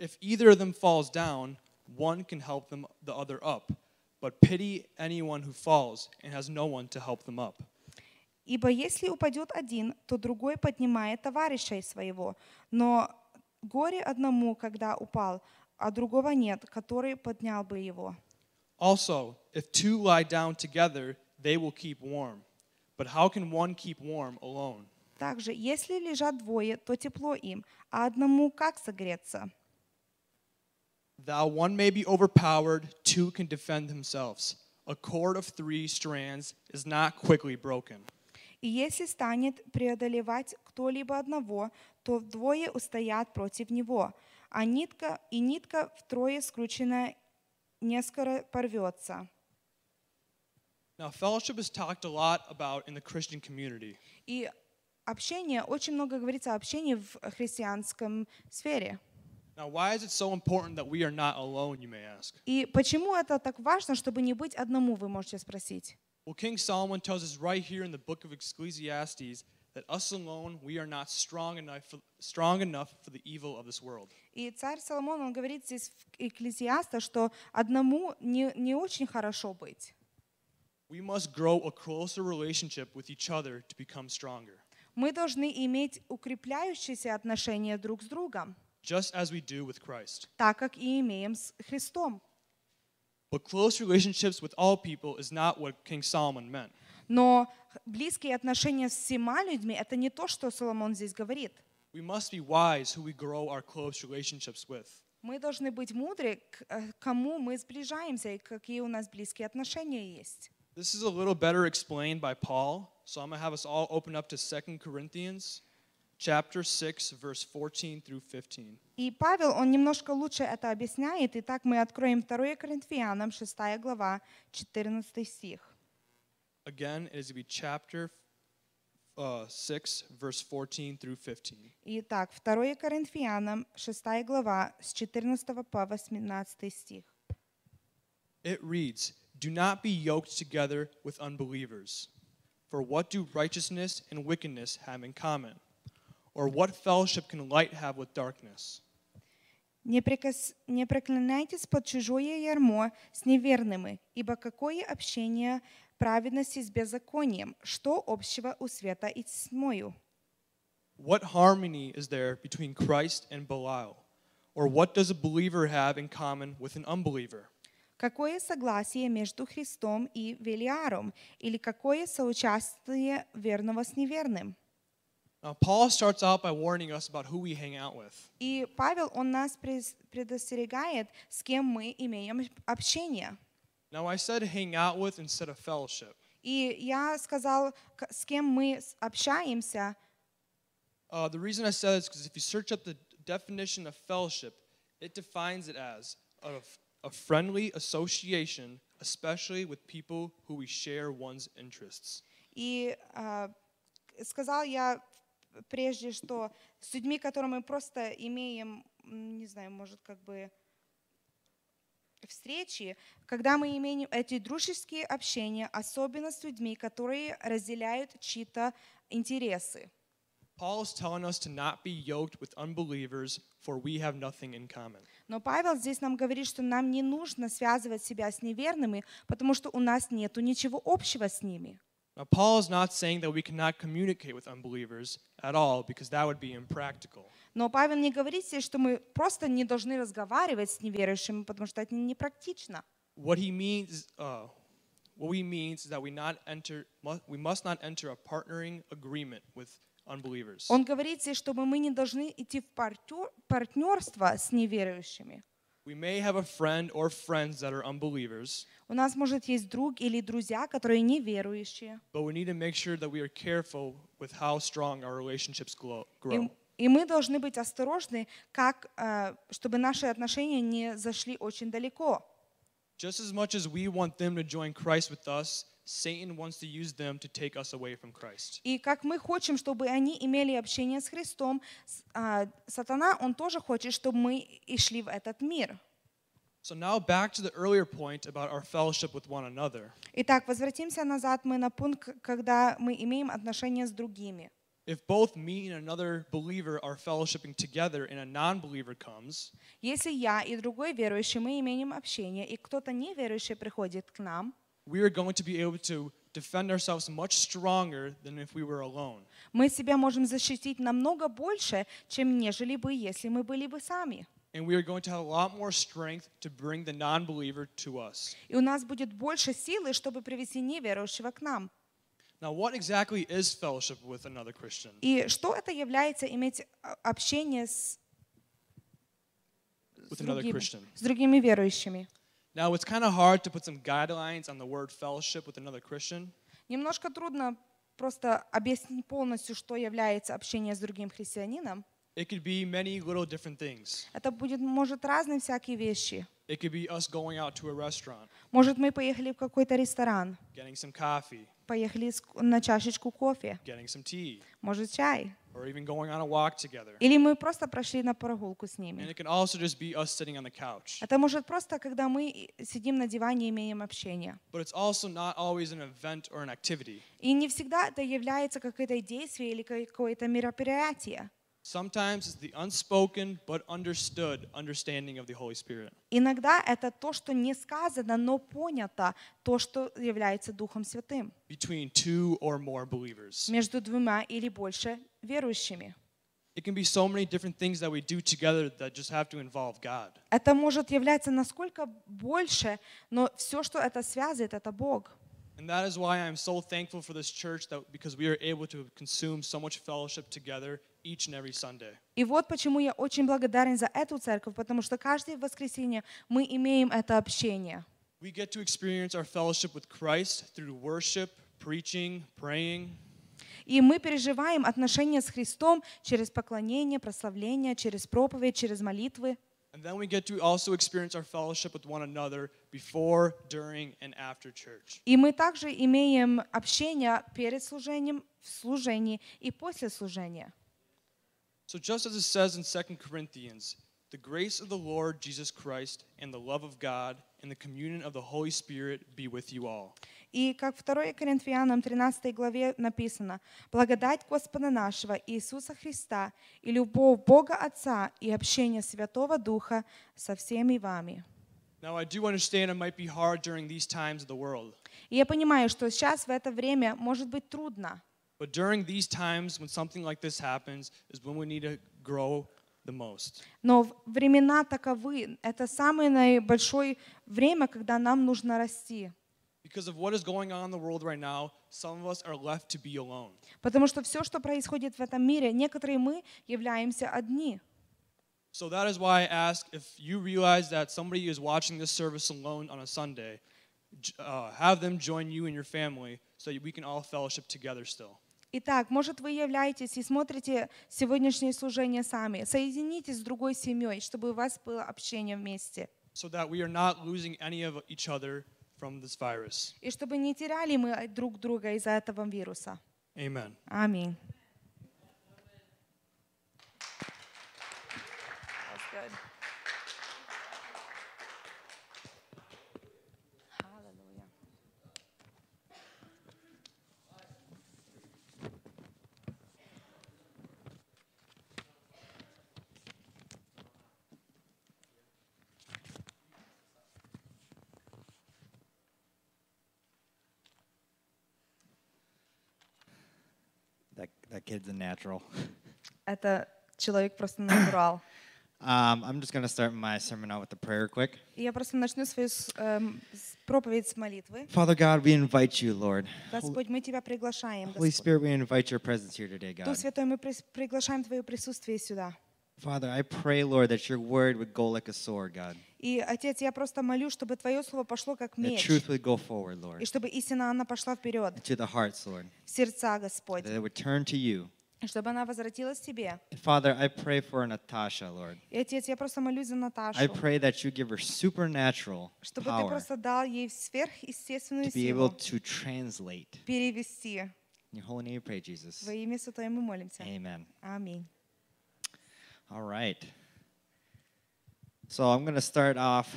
If either of them falls down, one can help them the other up. But pity anyone who falls and has no one to help them up. Ибо если упадет один, то другой поднимает товарища своего. Но горе одному, когда упал, а другого нет, который поднял бы его. Also, if two lie down together, they will keep warm. But how can one keep warm alone? Также, если лежат двое, то тепло им, а одному как согреться? Thou one may be overpowered, two can defend themselves. A cord of three strands is not quickly broken. И если станет преодолевать кто-либо одного, то вдвое устоят против него, а нитка и нитка втрое скрученная не скоро порвется. Now, fellowship is talked a lot about in the Christian community. И общение, очень много говорится о общении в христианском сфере. Now, why is it so important that we are not alone, you may ask? И почему это так важно, чтобы не быть одному, вы можете спросить. Well, King Solomon tells us right here in the book of Ecclesiastes that us alone, we are not strong enough for, strong enough for the evil of this world. И царь Соломон, он говорит здесь в Экклезиаста, что одному не, не очень хорошо быть. We must grow a closer relationship with each other to become stronger, Мы должны иметь укрепляющиеся отношения друг с другом, just as we do with Christ. так как и имеем с Христом. But close relationships with all people is not what King Solomon meant. Но близкие отношения с всеми людьми – это не то, что Соломон здесь говорит. We must be wise who we grow our close relationships with. Мы должны быть мудры, к э, кому мы сближаемся и какие у нас близкие отношения есть. This is a little better explained by Paul, so I'm going to have us all open up to 2 Corinthians chapter 6, verse 14 through 15. И Павел, он немножко лучше это объясняет. Итак, мы откроем 2 Коринфянам, 6 глава, 14 стих. Again, it is going to be chapter uh, 6, verse 14 through 15. Итак, 2 Коринфянам, 6 глава, с 14 по 18 стих. It reads, Do not be yoked together with unbelievers. For what do righteousness and wickedness have in common? Or what fellowship can light have with darkness? Не, прикос... не проклинайтесь под чужое ярмо с неверными, ибо какое общение праведности с беззаконием? Что общего у света и тьмою? What harmony is there between Christ and Belial? Or what does a believer have in common with an unbeliever? Какое согласие между Христом и Велиаром? Или какое соучастие верного с неверным? Now, Paul starts out by warning us about who we hang out with. И Павел, он нас прес- предостерегает, с кем мы имеем общение. Now, I said hang out with instead of fellowship. И я сказал, к- с кем мы с- общаемся. Uh, the reason I said this is because if you search up the definition of fellowship, it defines it as a, a friendly association, especially with people who we share one's interests. И а, сказал я прежде, что с людьми, которыми мы просто имеем, не знаю, может, как бы встречи, когда мы имеем эти дружеские общения, особенно с людьми, которые разделяют чьи-то интересы. Paul is telling us to not be yoked with unbelievers, for we have nothing in common. Но Павел здесь нам говорит, что нам не нужно связывать себя с неверными, потому что у нас нету ничего общего с ними. Now, Paul is not saying that we cannot communicate with unbelievers at all, because that would be impractical. Но Павел не говорит здесь, что мы просто не должны разговаривать с неверующими, потому что это непрактично. What he means, uh, what he means is that we not enter, mu- we must not enter a partnering agreement with unbelievers. Он говорит здесь, чтобы мы не должны идти в партю- партнерство с неверующими. We may have a friend or friends that are unbelievers, У нас, может, есть друг или друзья, которые неверующие. but we need to make sure that we are careful with how strong our relationships glow, И, grow. и мы должны быть осторожны, как, э, чтобы наши отношения не зашли очень далеко. Just as much as we want them to join Christ with us, Satan wants to use them to take us away from Christ. И как мы хотим, чтобы они имели общение с Христом, а, сатана, он тоже хочет, чтобы мы и шли в этот мир. So now back to the earlier point about our fellowship with one another. Итак, возвратимся назад мы на пункт, когда мы имеем отношения с другими. If both me and another believer are fellowshipping together and a non-believer comes, Если я и другой верующий, мы имеем общение, и кто-то неверующий приходит к нам, we are going to be able to defend ourselves much stronger than if we were alone. мы себя можем защитить намного больше, чем нежели бы, если мы были бы сами. And we are going to have a lot more strength to bring the non-believer to us. И у нас будет больше силы, чтобы привести неверующего к нам. Now, what exactly is fellowship with another Christian? И что это является иметь а, общение с, с With another другими, Christian. с другими верующими? Now, it's kind of hard to put some guidelines on the word fellowship with another Christian. Немножко трудно просто объяснить полностью, что является общение с другим христианином. It could be many little different things. Это будет, может, разные всякие вещи. It could be us going out to a restaurant, Может, мы поехали в какой-то ресторан, getting some coffee, Поехали на чашечку кофе, getting some tea, может, чай. or even going on a walk together. Или мы просто прошли на прогулку с And ними. it can also just be us sitting on the couch. Это может просто, когда мы сидим на диване и имеем общение. But it's also not always an event or an activity. И не всегда это является какое-то действие или ка- какое-то мероприятие. Sometimes it's the unspoken but understood understanding of the Holy Spirit. Иногда это то, что не сказано, но понято, то, что является Духом Святым between two or more believers. между двумя или больше верующими. It can be so many different things that we do together that just have to involve God. Это может являться насколько больше, но все, что это связывает, это Бог. And that is why I'm so thankful for this church that because we are able to consume so much fellowship together each and every Sunday. И вот почему я очень благодарен за эту церковь, потому что каждое воскресенье мы имеем это общение. We get to experience our fellowship with Christ through worship, preaching, praying. И мы переживаем отношения с Христом через поклонение, прославление, через проповедь, через молитвы. And then we get to also experience our fellowship with one another before, during, and after church. И мы также имеем общение перед служением, в служении и после служения. So, just as it says in 2 Corinthians, the grace of the Lord Jesus Christ and the love of God and the communion of the Holy Spirit be with you all. И как 2 Коринфянам 13 главе написано, «Благодать Господа нашего Иисуса Христа и любовь Бога Отца и общение Святого Духа со всеми вами». Now, I do understand it might be hard during these times of the world, И я понимаю, что сейчас в это время может быть трудно. but during these times when something like this happens is when we need to grow the most. Но в- времена таковы. Это самое наибольшое время, когда нам нужно расти. Because of what is going on in the world right now, some of us are left to be alone. Потому что все, что происходит в этом мире, некоторые мы являемся одни. So that is why I ask if you realize that somebody is watching this service alone on a Sunday, j- uh, have them join you and your family so that we can all fellowship together still. Итак, может, вы являетесь и смотрите сегодняшнее служение сами. Соединитесь с другой семьей, чтобы у вас было общение вместе. so that we are not losing any of each other from this virus. И чтобы не теряли мы друг друга из-за этого вируса. Amen. Аминь. kid's a natural. Это человек просто натурал. Um, I'm just going to start my sermon out with a prayer quick. И я просто начну свою с- эм, с- проповедь с молитвы. Father God, we invite you, Lord. Господь, мы Тебя приглашаем. Holy Господь. Spirit, we invite your presence here today, Дух God. Святой, мы прис- приглашаем Твое присутствие сюда. Father, I pray, Lord, that your word would go like a sword, God. И, Отец, я просто молю, чтобы Твое Слово пошло как меч. forward, Lord, И чтобы истина, она пошла вперед, hearts, Lord. в сердца, Господь. You. Чтобы она возвратилась к Тебе. Father, I pray for Natasha, Lord. И, Отец, я просто молюсь за Наташу. I pray that you give her supernatural Чтобы Ты power просто дал ей сверхъестественную to be able силу to translate. перевести. In your holy name we pray, Jesus. Во имя Святое мы молимся. Amen. Аминь. All right. So I'm going to start off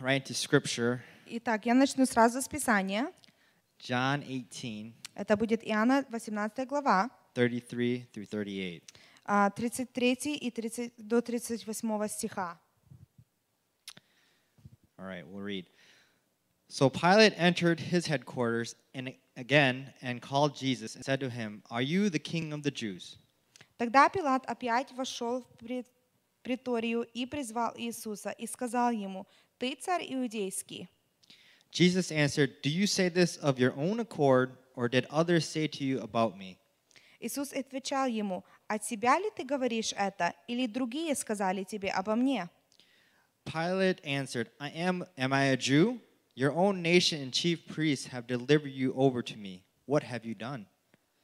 right into scripture, Итак, я начну сразу с Писания. John 18, Это будет Иоанна 18 глава, 33 through 38. а, 33 и 30, до 38 стиха. All right, we'll read. So Pilate entered his headquarters and again and called Jesus and said to him, Are you the king of the Jews? Тогда Пилат опять вошел в пред- приторию и призвал Иисуса и сказал ему, «Ты царь иудейский». Jesus answered, Do you say this of your own accord, or did others say to you about me? Иисус отвечал ему, «От себя ли ты говоришь это, или другие сказали тебе обо мне?» Pilate answered, I am am I a Jew? Your own nation and chief priests have delivered you over to me. What have you done?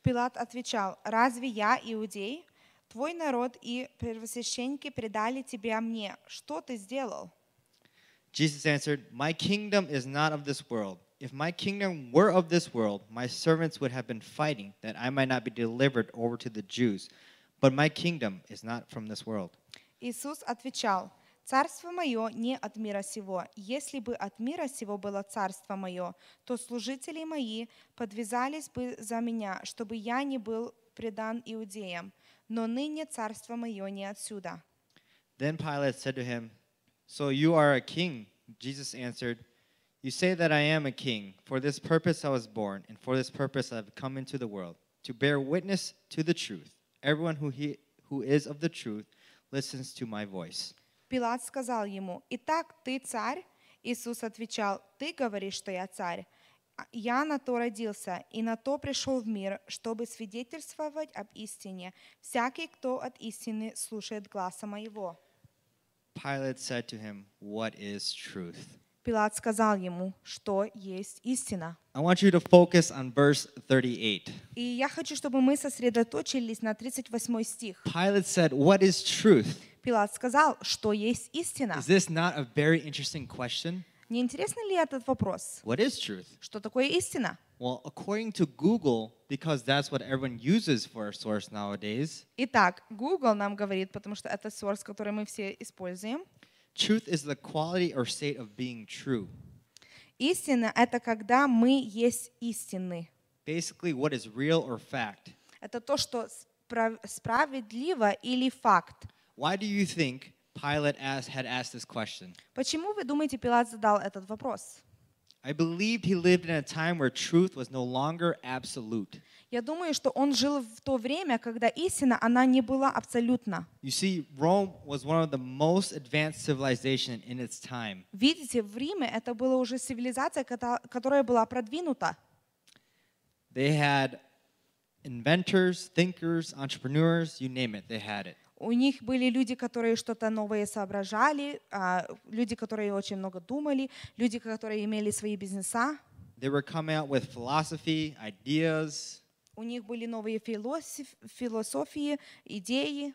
Пилат отвечал, «Разве я иудей? Твой народ и первосвященники предали тебя мне. Что ты сделал?» Jesus answered, My kingdom is not of this world. If my kingdom were of this world, my servants would have been fighting that I might not be delivered over to the Jews. But my kingdom is not from this world. Иисус отвечал, «Царство мое не от мира сего. Если бы от мира сего было царство мое, то служители мои подвязались бы за меня, чтобы я не был предан иудеям. Но ныне царство мое не отсюда». Then Pilate said to him, So you are a king? Jesus answered, You say that I am a king. For this purpose I was born, and for this purpose I have come into the world, to bear witness to the truth. Everyone who, he, who is of the truth listens to my voice. Пилат сказал ему, «Итак, ты царь?» Иисус отвечал, «Ты говоришь, что я царь. А Я на то родился и на то пришел в мир, чтобы свидетельствовать об истине. Всякий, кто от истины слушает гласа моего». Pilate said to him, What is truth? Пилат сказал ему, что есть истина. I want you to focus on verse 38. И я хочу, чтобы мы сосредоточились на 38 стих. Pilate said, What is truth? Пилат сказал, что есть истина. Is this not a very interesting question? Не интересно ли этот вопрос? What is truth? Что такое истина? Well, according to Google, because that's what everyone uses for a source nowadays, Итак, Google нам говорит, потому что это source, который мы все используем. truth is the quality or state of being true. Истина — это когда мы есть истины. Basically, what is real or fact. Это то, что спра- справедливо или факт. Why do you think Pilate asked, had asked this question? Почему вы думаете, Пилат задал этот вопрос? I believed he lived in a time where truth was no longer absolute. Я думаю, что он жил в то время, когда истина, она не была абсолютна. You see, Rome was one of the most advanced civilization in its time. Видите, в Риме это была уже цивилизация, ката- которая была продвинута. They had inventors, thinkers, entrepreneurs, you name it, they had it. У них были люди, которые что-то новое соображали, а, люди, которые очень много думали, люди, которые имели свои бизнеса. They were coming out with philosophy, ideas. У них были новые философ- философии, идеи.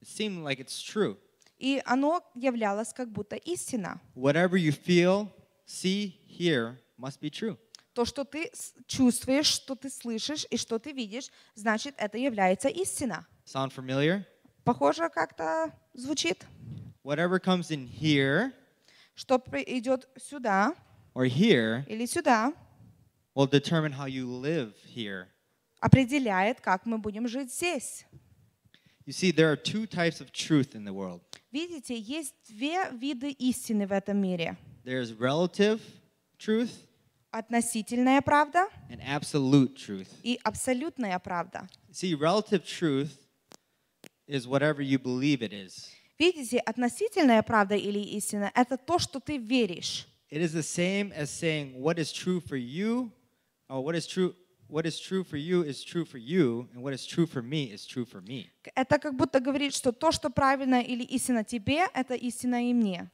It seemed like it's true. И оно являлось как будто истина. Whatever you feel, see, hear must be true. То, что ты чувствуешь, что ты слышишь и что ты видишь, значит, это является истина. Sound familiar? Похоже, как-то звучит. Whatever comes in here Что идет сюда or here или сюда, will determine how you live here. определяет, как мы будем жить здесь. You see, there are two types of truth in the world Видите, есть две виды истины в этом мире. there's relative truth Относительная правда and absolute truth. и абсолютная правда. See, relative truth is whatever you believe it is. Видите, относительная правда или истина — это то, что ты веришь. It is the same as saying what is true for you, or what is true what is true for you is true for you, and what is true for me is true for me. Это как будто говорит, что то, что правильно или истина тебе, это истина и мне.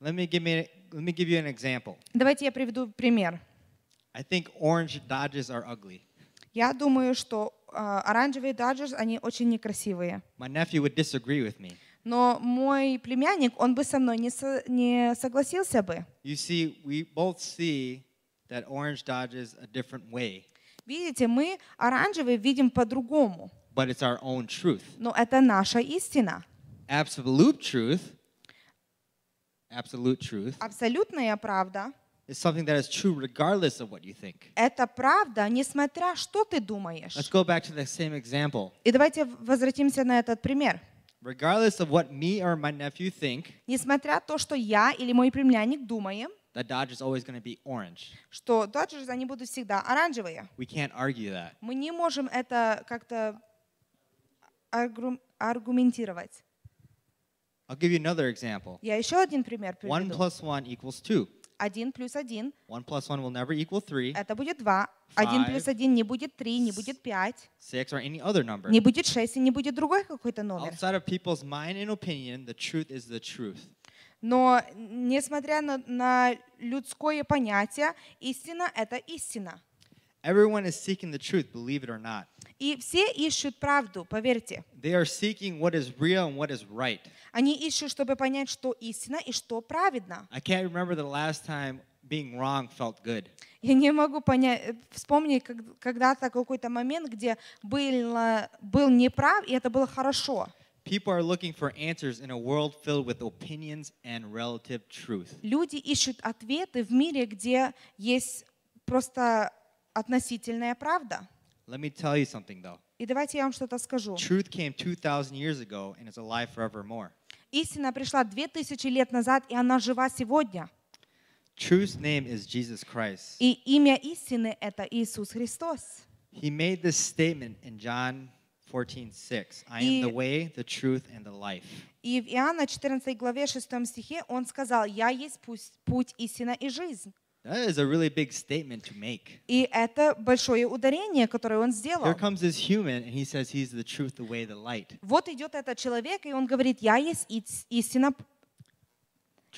Let me give me let me give you an example. Давайте я приведу пример. I think orange Dodges are ugly. Я думаю, что а, оранжевые Dodgers, они очень некрасивые. My nephew would disagree with me. Но мой племянник, он бы со мной не, со- не согласился бы. You see, we both see that orange Dodges a different way, Видите, мы оранжевый видим по-другому. but it's our own truth. Но это наша истина. Absolute truth, absolute truth Абсолютная правда is something that is true regardless of what you think. — это правда, несмотря что ты думаешь. Let's go back to the same example. И давайте возвратимся на этот пример. Regardless of what me or my nephew think, Несмотря то, что я или мой племянник думаем, the Dodge is always going to be orange. что Dodgers, они будут всегда оранжевые. We can't argue that. Мы не можем это как-то аргу- аргументировать. I'll give you another example. Я еще один пример One приведу. plus one equals two. Один плюс один One plus one will never equal three, это будет два. Один Five. плюс один не будет три, не будет пять, six, or any other number. не будет шесть и не будет другой какой-то номер. Outside of people's mind and opinion, the truth is the truth. Но несмотря на, на людское понятие, истина — это истина. Everyone is seeking the truth, believe it or not. И все ищут правду, поверьте. They are seeking what is real and what is right. Они ищут, чтобы понять, что истина и что праведно. I can't remember the last time being wrong felt good. Я не могу понять, э, вспомнить когда-то какой-то момент, где был, был неправ, и это было хорошо. People are looking for answers in a world filled with opinions and relative truth. Люди ищут ответы в мире, где есть просто относительная правда. Let me tell you something though. И давайте я вам что-то скажу. Truth came 2,000 years ago and is alive forevermore. Истина пришла две тысячи лет назад, и она жива сегодня. Truth's name is Jesus Christ. И имя истины — это Иисус Христос. He made this statement in John 14:6. I am the way, the truth, and the life. И в Иоанна 14 главе 6 стихе он сказал, «Я есть путь, путь, истина и жизнь». That is a really big statement to make. И это большое ударение, которое он сделал. Here comes this human, and he says he's the truth, the way, the light. Вот идет этот человек, и он говорит, «Я есть ис- истина».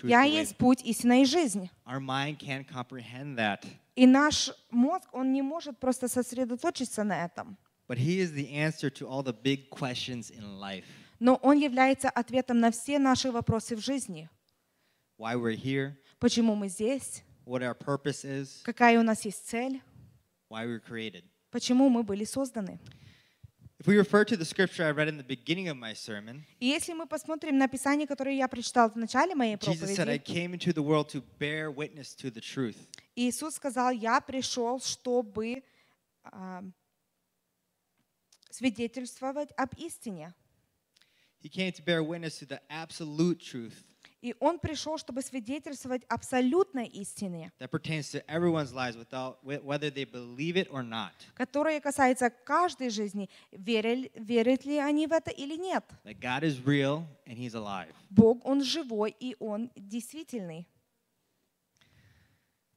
Я есть путь, истина и жизнь. Our mind can't comprehend that. И наш мозг, он не может просто сосредоточиться на этом. But He is the answer to all the big questions in life. Но он является ответом на все наши вопросы в жизни. Why we're here, Почему мы здесь? What our purpose is, Какая у нас есть цель? why we were created. Почему мы были созданы? If we refer to the scripture I read in the beginning of my sermon, И если мы посмотрим на Писание, которое я прочитал в начале моей Jesus said, I проповеди, came into the world to bear witness to the truth. Иисус сказал, я пришел, чтобы а, свидетельствовать об истине. He came to bear witness to the absolute truth И Он пришел, чтобы свидетельствовать абсолютной истине, without, которая касается каждой жизни, верят, верят ли они в это или нет. Real. Бог, Он живой и Он действительный.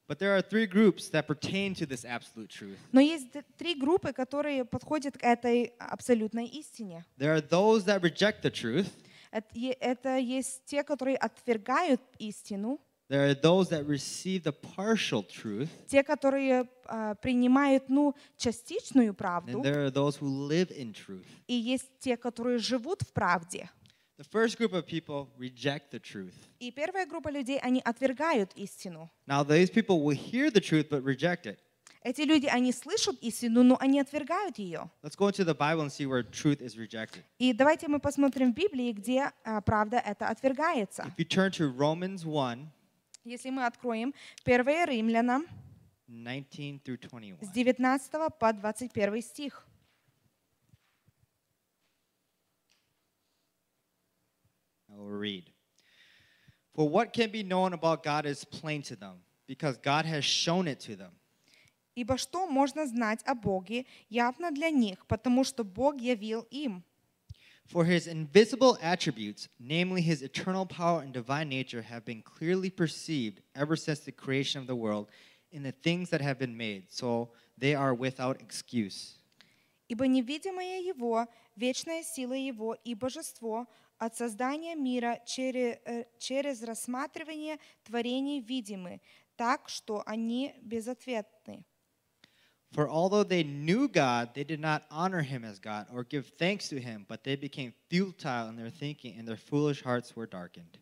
But there are three groups that pertain to this absolute truth. Но есть три группы, которые подходят к этой абсолютной истине. There are those that reject the truth. Это, есть те, которые отвергают истину, There are those that receive the partial truth. те, которые а, принимают ну, частичную And правду, there are those who live in truth. и есть те, которые живут в правде. The first group of people reject the truth. И первая группа людей, они отвергают истину. Now, these people will hear the truth but reject it. Эти люди, они слышат истину, но они отвергают ее. Let's go into the Bible and see where truth is rejected. И давайте мы посмотрим в Библии, где а, правда это отвергается. If you turn to Romans 1 Если мы откроем 1 Римлянам 19 through 21. с 19 по 21 стих. I will read. For what can be known about God is plain to them, because God has shown it to them. Ибо что можно знать о Боге явно для них, потому что Бог явил им. For his invisible attributes, namely his eternal power and divine nature, have been clearly perceived ever since the creation of the world in the things that have been made, so they are without excuse. Ибо невидимое Его, вечная сила Его и божество от создания мира через, э, через рассматривание творений видимы, так что они безответны. For although they knew God, they did not honor him as God or give thanks to him, but they became futile in their thinking, and their foolish hearts were darkened.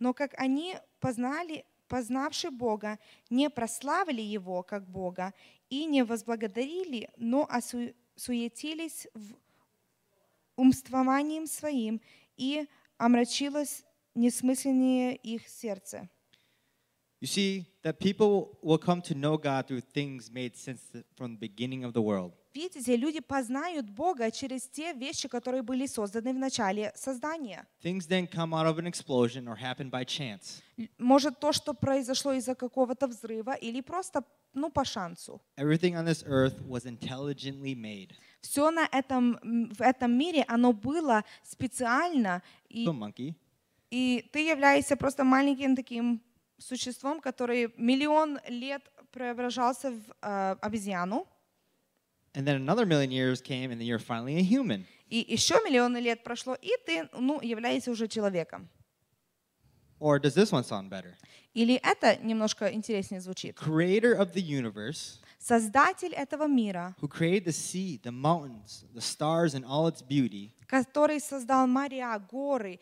Но как они познали, познавши Бога, не прославили Его как Бога и не возблагодарили, но осуетились в умствованием своим, и омрачилось несмысленнее их сердце. You see, that people will come to know God through things made since the, from the beginning of the world. Видите, люди познают Бога через те вещи, которые были созданы в начале создания. Things didn't come out of an explosion or happen by chance. Может, то, что произошло из-за какого-то взрыва или просто, ну, по шансу. Everything on this earth was intelligently made. Все на этом, в этом мире, оно было специально, и, и ты являешься просто маленьким таким существом, который миллион лет преображался в э, обезьяну, and then another million years came, and then you're finally a human. и еще миллионы лет прошло, и ты, ну, являешься уже человеком. Or does this one sound better? Или это немножко интереснее звучит. Creator of the universe, Создатель этого мира, who created the sea, the mountains, the stars, and all its beauty, который создал моря, горы,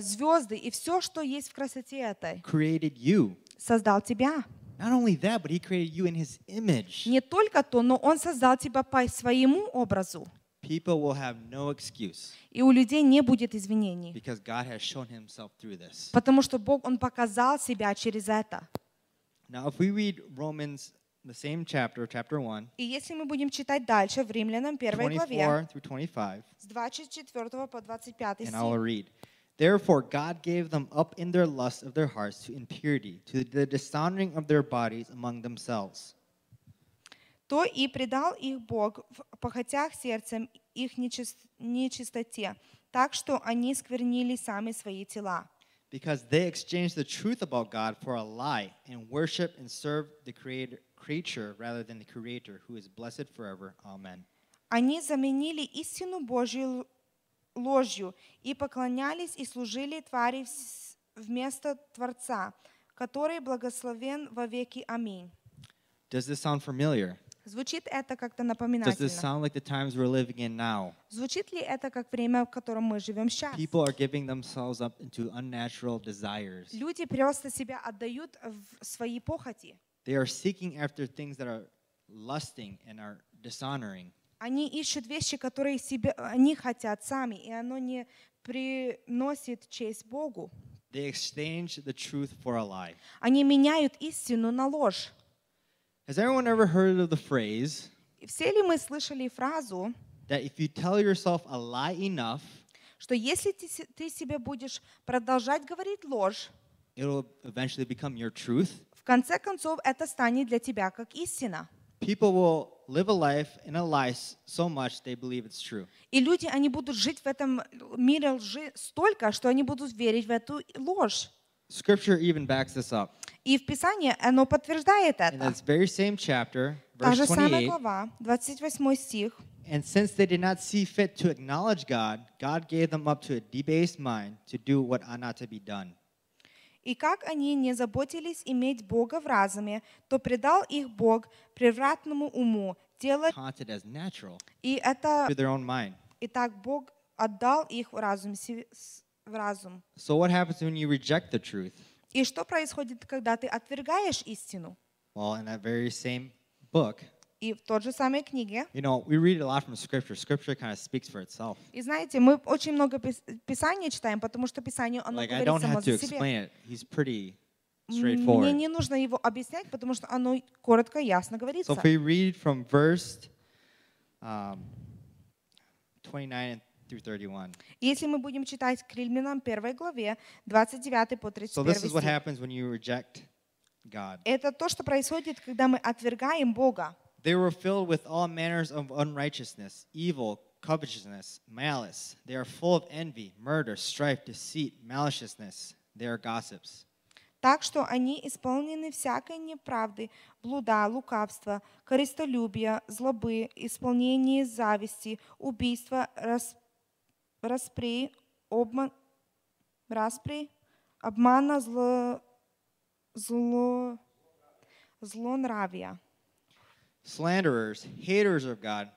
звезды и все, что есть в красоте этой, created you. создал тебя. Not only that, but he created you in his image. Не только то, но Он создал тебя по своему образу. People will have no excuse И у людей не будет извинений. because God has shown himself through this. Потому что Бог, Он показал себя через это. Now, if we read Romans, the same chapter, chapter 1, И если мы будем читать дальше в Римлянам 1 главе 24 through 25, с 24 по 25 and I will стих. read. Therefore, God gave them up in their lust of their hearts to impurity, to the dishonoring of their bodies among themselves. то и предал их Бог в похотях сердцем их нечис- нечистоте, так что они сквернили сами свои тела. Because they exchanged the truth about God for a lie and worship and serve the creator, creature rather than the Creator, who is blessed forever. Amen. Они заменили истину Божью л- ложью и поклонялись и служили твари вместо Творца, который благословен во веки. Аминь. Does this sound familiar? Звучит это как-то Does this напоминательно? sound like the times we're living in now? Звучит ли это как время, в котором мы живем сейчас? People are giving themselves up into unnatural desires. Люди просто себя отдают в свои похоти. They are seeking after things that are lusting and are dishonoring. Они ищут вещи, которые себе, они хотят сами, и оно не приносит честь Богу. They exchange the truth for a lie. Они меняют истину на ложь. Has everyone ever heard of the phrase Все ли мы слышали фразу, that if you tell yourself a lie enough, что если ты, ты себе будешь продолжать говорить ложь, it'll eventually become your truth? в конце концов это станет для тебя как истина. People will live a life in a lie s- so much they believe it's true. И люди, они будут жить в этом мире лжи столько, что они будут верить в эту ложь. Scripture even backs this up. И в Писании оно подтверждает In это. this very same chapter, Та же verse самая 28, глава, 28 стих. and since they did not see fit to acknowledge God, God gave them up to a debased mind to do what ought not to be done. И как они не заботились иметь Бога в разуме, то предал их Бог превратному уму, делать... И это... И так Бог отдал их в разум, в разум. So what happens when you reject the truth? И что происходит, когда ты отвергаешь истину? Well, in that very same book, И в той же самой книге, you know, we read a lot from Scripture. Scripture kind of speaks for itself. и знаете, мы очень много пис- Писания читаем, потому что Писание, оно Like говорит само за себя. Мне не нужно его объяснять, потому что оно коротко, ясно So говорится. if we read from verse um, 29 through 31. Если мы будем читать к Римлянам 1 главе, 29 по So 31 this is what стих. happens when you reject God. Это то, что происходит, когда мы отвергаем Бога. They were filled with all manners of unrighteousness, evil, covetousness, malice. They are full of envy, murder, strife, deceit, maliciousness. They are gossips. Так что они исполнены всякой неправды, блуда, лукавства, корыстолюбия, злобы, исполнения зависти, убийства, рас, распри, обман, распри, обмана, зло, зло, злонравия. Slanderers, haters of God,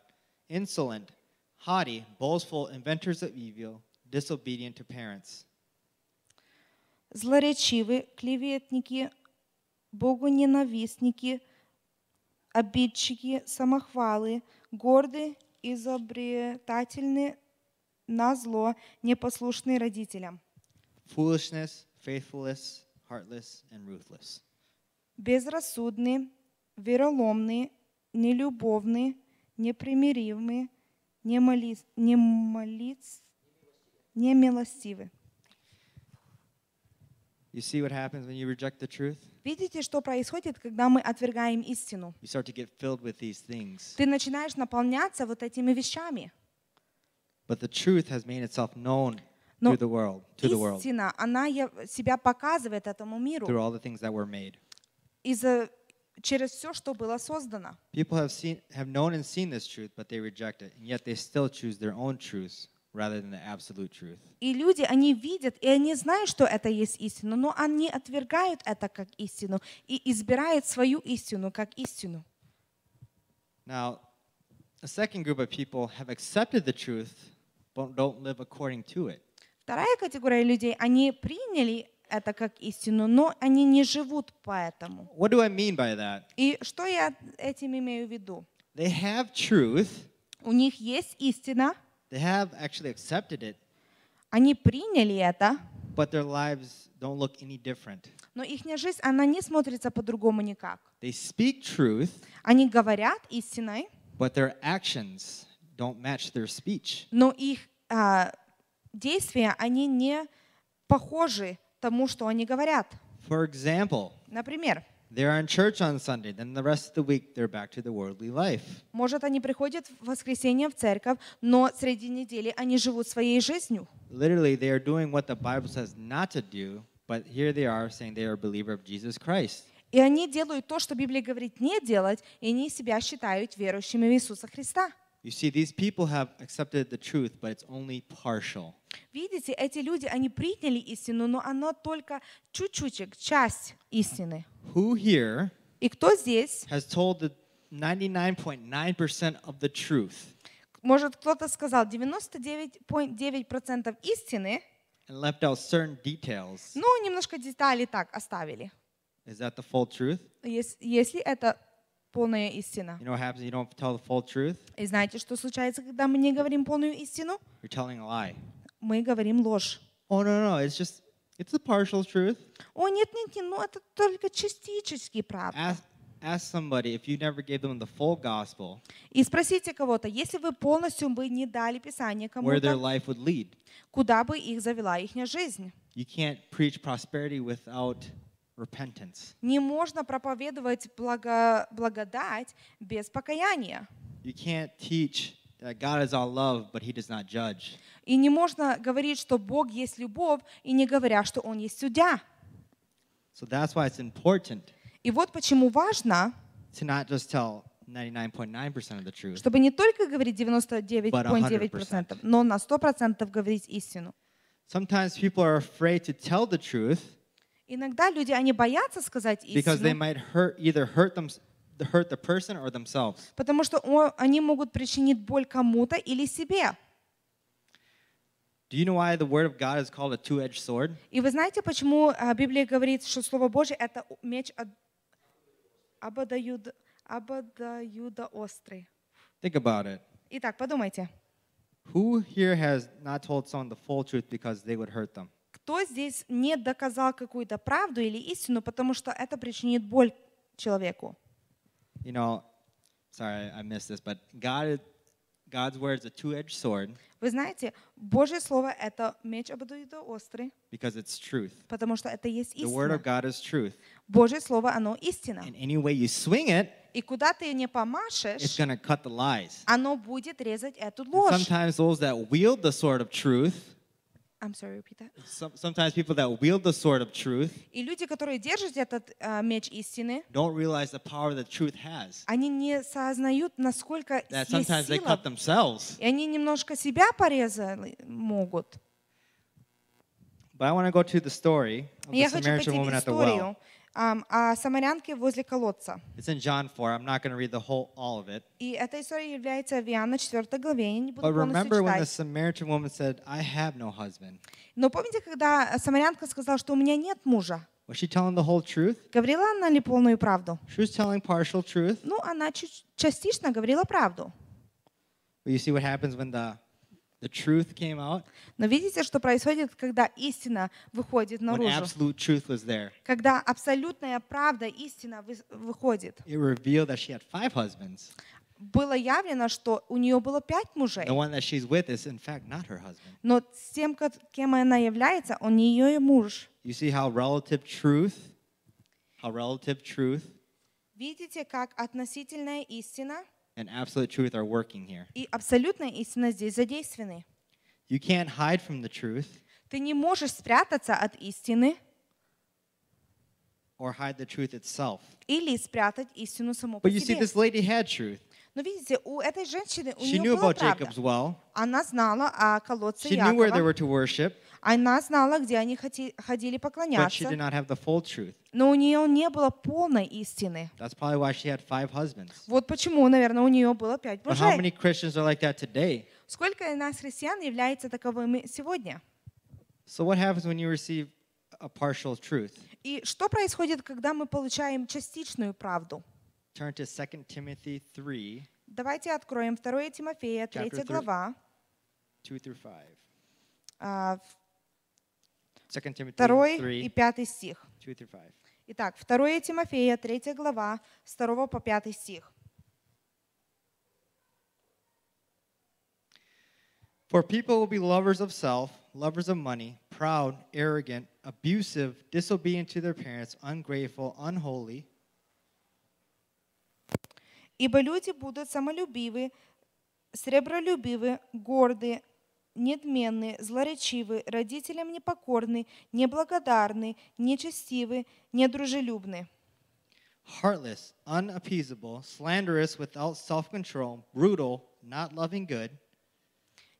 insolent, haughty, boastful, inventors of evil, disobedient to parents. злоречивы, клеветники, богоненавистники, обидчики, самохвалы, горды, изобретательны, на зло, непослушные родителям, Foolishness, faithless, heartless, and ruthless. безрассудны, вероломны, нелюбовны, непримиримы, немоли, немолиц, немилостивы. You see what happens when you reject the truth? Видите, что происходит, когда мы отвергаем истину? You start to get filled with these things. Ты начинаешь наполняться вот этими вещами. But the truth has made itself known Но through the world, to the world, истина, она себя показывает этому through миру all the things that were made. из-за через все, что было создано. People have seen, have known and seen this truth, but they reject it, and yet they still choose their own truths rather than the absolute truth. И люди, они видят, и они знают, что это есть истина, но они отвергают это как истину и избирают свою истину как истину. Now, a second group of people have accepted the truth, but don't live according to it. Вторая категория людей, они приняли это как истину, но они не живут по этому. What do I mean by that? И что я этим имею в виду? They have truth, У них есть истина, they have actually accepted it, они приняли это, but their lives don't look any different. но их жизнь, она не смотрится по-другому никак. They speak truth, Они говорят истиной, but their actions don't match their speech. но их а, действия, они не похожи тому, что они говорят. For example, Например, they are in church on Sunday, then the rest of the week they're back to the worldly life. может, они приходят в воскресенье в церковь, но среди недели они живут своей жизнью. Literally, they are doing what the Bible says not to do, but here they are saying they are a believer of Jesus Christ. И они делают то, что Библия говорит не делать, и они себя считают верующими в Иисуса Христа. You see, these people have accepted the truth, but it's only partial. Видите, эти люди, они приняли истину, но она только чуть-чуть, часть истины. Who here И кто здесь? has told the 99.9% of the truth Может, кто-то сказал 99,9% истины, and left out certain details? но немножко деталей так оставили. Is that the full truth? Ес- Если это полная истина. You know what happens? when You don't tell the full truth. И знаете, что случается, когда мы не говорим полную истину? You're telling a lie. Мы говорим ложь. Oh no, no, it's just it's a partial truth. О, нет, нет, нет, ну это только частически правда. Ask ask somebody if you never gave them the full gospel, И спросите кого-то, если вы полностью бы не дали Писание where their кому-то, life would lead. куда бы их завела их жизнь? You can't preach prosperity without repentance. Не можно проповедовать благо- благодать без покаяния. You can't teach that God is all love, but He does not judge. И не можно говорить, что Бог есть любовь, и не говоря, что Он есть судья. So that's why it's important И вот почему важно, to not just tell 99.9% of the truth, чтобы не только говорить 99,9%, но на 100% говорить истину. Sometimes people are afraid to tell the truth Иногда люди, они боятся сказать because they истину, might hurt either hurt them hurt the person or themselves. потому что они могут причинить боль кому-то или себе. Do you know why the word of God is called a two-edged sword? И вы знаете, почему а, Библия говорит, что Слово Божье — это меч об- ободоюд- ободоюдоострый? Think about it. Итак, подумайте, Who here has not told someone the full truth because they would hurt them? Кто здесь не доказал какую-то правду или истину, потому что это причинит боль человеку? You know, sorry, I missed this, but God, God's word is a two-edged sword Вы знаете, Божье Слово — это меч ободоюдоострый, because it's truth. потому что это есть The word of истина. God is truth. Божье Слово, оно истина. And any way you swing it, И куда ты не помашешь, going to cut the lies. оно будет резать эту And ложь. sometimes those that wield the sword of truth, I'm sorry, repeat that. some, sometimes people that wield the sword of truth И люди, которые держат этот а, меч истины, don't realize the power that truth has. они не сознают, насколько That есть sometimes they сила, cut themselves. и они немножко себя порезали могут. But I want to go to the story of И the Я хочу пойти Samaritan woman в at the well. историю ам, о самарянке возле колодца. It's in John 4. I'm not going to read the whole all of it. И эта история является в Иоанна 4 главе, я не буду But полностью remember when the читать. Samaritan woman said, I have no husband? Но помните, когда самарянка сказала, что у меня нет мужа? Was she telling the whole truth? Говорила она ли полную правду? She was telling partial truth. Ну, она чуть частично говорила правду. But you see what happens when the, the truth came out? Но видите, что происходит, когда истина выходит When наружу? absolute truth was there. Когда абсолютная правда, истина вы- выходит. It revealed that she had five husbands. Было явлено, что у нее было пять мужей. The one that she's with is, in fact, not her husband. Но с тем, кем она является, он не ее муж. You see how relative truth, how relative truth Видите, как относительная истина and absolute truth are working here. и абсолютная истина здесь задействованы. You can't hide from the truth Ты не можешь спрятаться от истины or hide the truth itself. или спрятать истину саму по But you see, себе. this lady had truth. Но видите, у этой женщины, у She нее knew была about правда. Jacob's well. Она знала о колодце She knew where they Якова. were to worship, Она знала, где они хоти- ходили but she поклоняться. did not have the full truth. Но у нее не было полной истины. That's probably why she had five husbands. Вот почему, наверное, у нее было пять But how мужей. many Christians are like that today? Сколько из нас, христиан, является таковыми сегодня? So what happens when you receive a partial truth? И что происходит, когда мы получаем частичную правду? Turn to 2 Timothy 3, Давайте откроем 2 Тимофея, 3 Chapter three. глава, 2 through 5. а, 2 Timothy 2 и 3, 5 стих. 2 through 5. Итак, 2 Тимофея, 3 глава, с 2 по 5 стих. For people will be lovers of self, lovers of money, proud, arrogant, abusive, disobedient to their parents, ungrateful, unholy, Ибо люди будут самолюбивы, сребролюбивы, горды, недменны, злоречивы, родителям непокорны, неблагодарны, нечестивы, недружелюбны, heartless, unappeasable, slanderous, without self control, brutal, not loving good,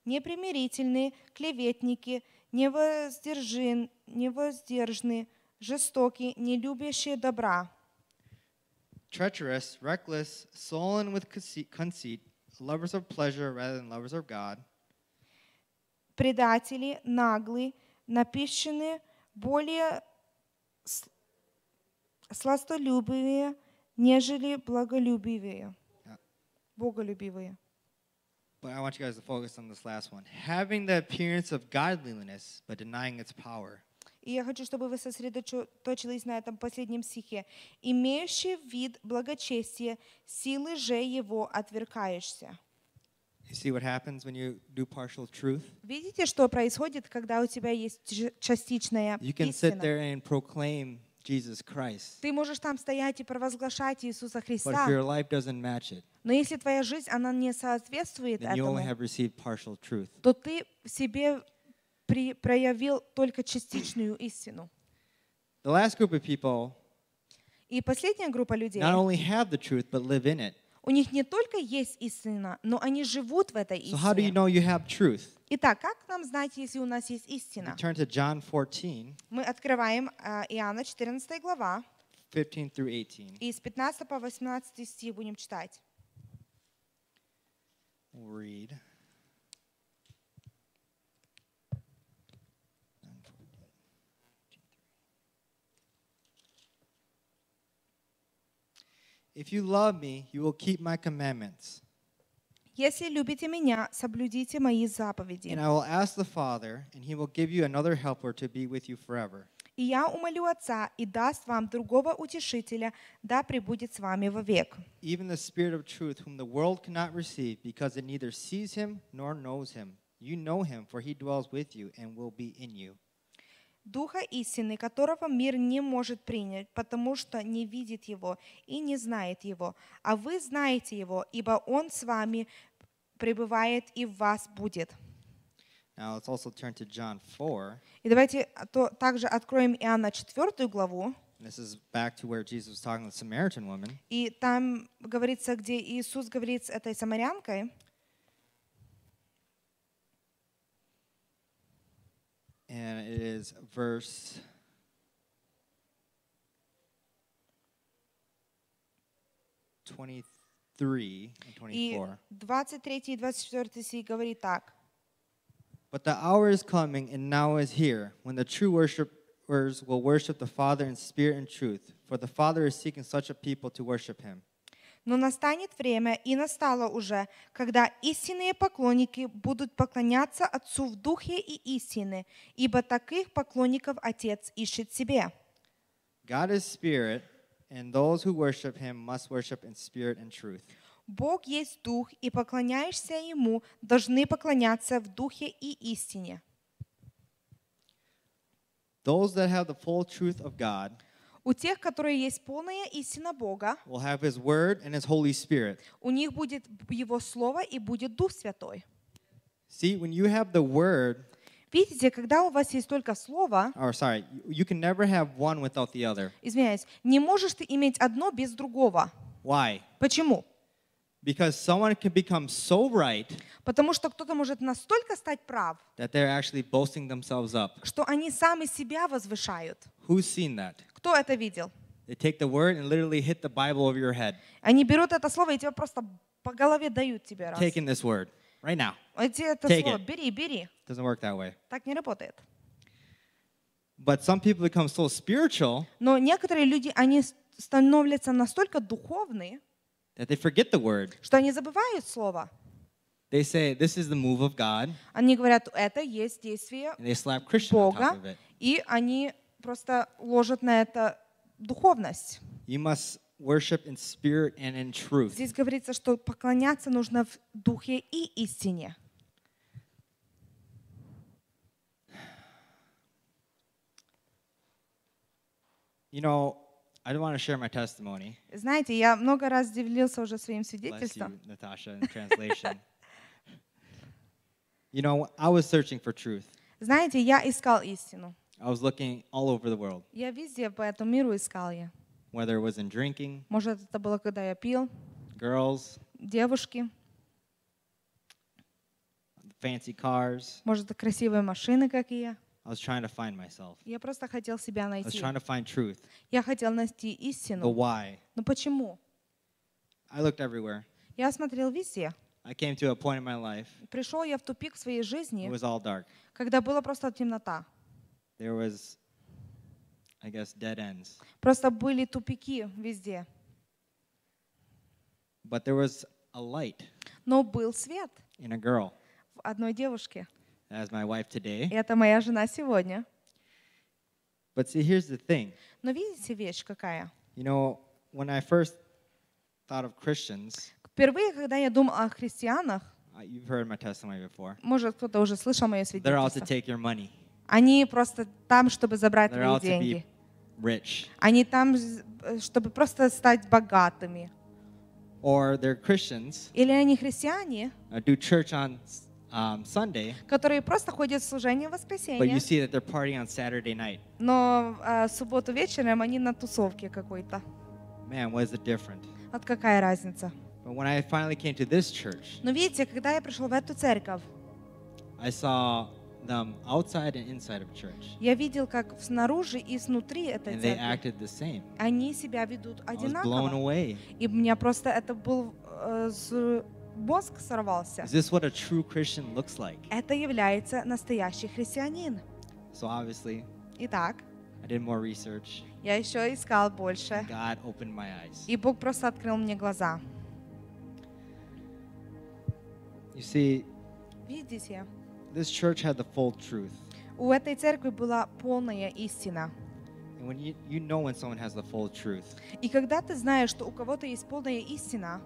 непримирительны, клеветники, невоздержин, невоздержны, жестоки, не любящие добра, treacherous, reckless, sullen with conceit, conceit, lovers of pleasure rather than lovers of God, предатели, наглы, напищены, более с- сластолюбивые, нежели благолюбивые, боголюбивые. But I want you guys to focus on this last one. Having the appearance of godliness, but denying its power. И я хочу, чтобы вы сосредоточились на этом последнем стихе. «Имеющий вид благочестия, силы же его отверкаешься». You see what happens when you do partial truth? Видите, что происходит, когда у тебя есть частичная You can sit there and proclaim Jesus Christ. Ты можешь там стоять и провозглашать Иисуса But Христа, if your life doesn't match it, но если твоя жизнь, она не соответствует then you only этому, have received partial truth. то ты себе при- проявил только частичную истину. The last group of people И последняя группа людей, not only have the truth, but live in it. у них не только есть истина, но они живут в этой So, how do you истине. know you have truth? Итак, как нам знать, если у нас есть истина? turn to John 14, Мы открываем а, Иоанна 14 глава, 15 through 18. и с 15 по 18 стих будем читать. We'll read. If you love me, you will keep my commandments. «Если любите меня, соблюдите мои заповеди. And I will ask the Father, and he will give you another helper to be with you forever. И я умолю Отца, и даст вам другого утешителя, да пребудет с вами вовек. Even the Spirit of truth, whom the world cannot receive, because it neither sees him nor knows him. You know him, for he dwells with you and will be in you. Духа истины, которого мир не может принять, потому что не видит его и не знает его. А вы знаете его, ибо он с вами пребывает и в вас будет. Now let's also turn to John 4. И давайте то, также откроем Иоанна 4 главу. This is back to where Jesus was talking to the Samaritan woman. И там говорится, где Иисус говорит с этой самарянкой, And it is verse 23 and и 24. 23 и 24 стих говорит так. But the hour is coming and now is here when the true worshipers will worship the Father in spirit and truth, for the Father is seeking such a people to worship him. Но настанет время, и настало уже, когда истинные поклонники будут поклоняться Отцу в Духе и истины, ибо таких поклонников Отец ищет себе. God is spirit, and those who worship him must worship in spirit and truth. Бог есть Дух, и поклоняешься Ему, должны поклоняться в Духе и истине. Those that have the full truth of God У тех, которые есть полная истина Бога, will have his word and his Holy Spirit. у них будет Его Слово и будет Дух Святой. See, when you have the word, Видите, когда у вас есть только Слово, or sorry, you- can never have one without the other. извиняюсь, не можешь ты иметь одно без другого. Why? Почему? Because someone can become so right Потому что кто-то может настолько стать прав, that they're actually boasting themselves up. что они сами себя возвышают. Who's seen that? Кто это видел? They take the word and literally hit the Bible over your head. Они берут это слово и тебя просто по голове дают тебе раз. Taking this word right now. Это Take слово, it. бери, бери. Doesn't work that way. Так не работает. But some people become so spiritual Но некоторые люди, они становятся настолько духовны, that they forget the word. что они забывают слово. They say, This is the move of God, Они говорят, это есть действие and they slap Christian on top Бога, of it. и они просто ложат на это духовность. You must worship in spirit and in truth. Здесь говорится, что поклоняться нужно в духе и истине. You know, I don't want to share my testimony. Знаете, я много раз делился уже своим Bless you, свидетельством. Natasha, in translation. you know, I was searching for truth. Знаете, я искал истину. I was looking all over the world, Я везде по этому миру искал я. whether it was in drinking, Может, это было, когда я пил, girls, девушки, fancy cars. может, это красивые машины какие. I was trying to find myself. Я просто хотел себя I was найти. trying to find truth. Я хотел найти The истину. why. Но почему? I looked everywhere. Я смотрел везде. I came to a point in my life. Пришел я в тупик в своей It жизни, was all dark. когда была просто темнота. There was, I guess, dead ends. Просто были тупики везде. But there was a light Но был свет in a girl. в одной девушке. As my wife today. И это моя жена сегодня. But see, here's the thing. Но видите вещь какая? You know, when I first thought of Christians, Впервые, когда я думал о христианах, uh, you've heard my testimony before. может, кто-то уже слышал мое They're out to свидетельство. take your money. Они просто там, чтобы забрать твои to деньги. rich. Они там, э, чтобы просто стать богатыми. Or they're Christians, Или они христиане, uh, do church on um, Sunday, которые просто ходят в служение в but you воскресенье, see that they're partying on Saturday night. но в субботу вечером они на тусовке какой-то. Man, what is the difference? Вот какая разница? But when I finally came to this church, Но видите, когда я пришел в эту церковь, I saw them outside and inside of church, я видел, как снаружи и снутри этой and they acted the same. они себя ведут I was blown одинаково. away. И меня просто это был э, с- мозг сорвался. Is this what a true Christian looks like? Это является настоящий христианин. So obviously, Итак, I did more research. я еще искал больше. and God opened my eyes. И Бог просто открыл мне глаза. You see, Видите, this church had the full truth. у этой церкви была полная истина. And when you, you know when someone has the full truth, И когда ты знаешь, что у кого-то есть полная истина,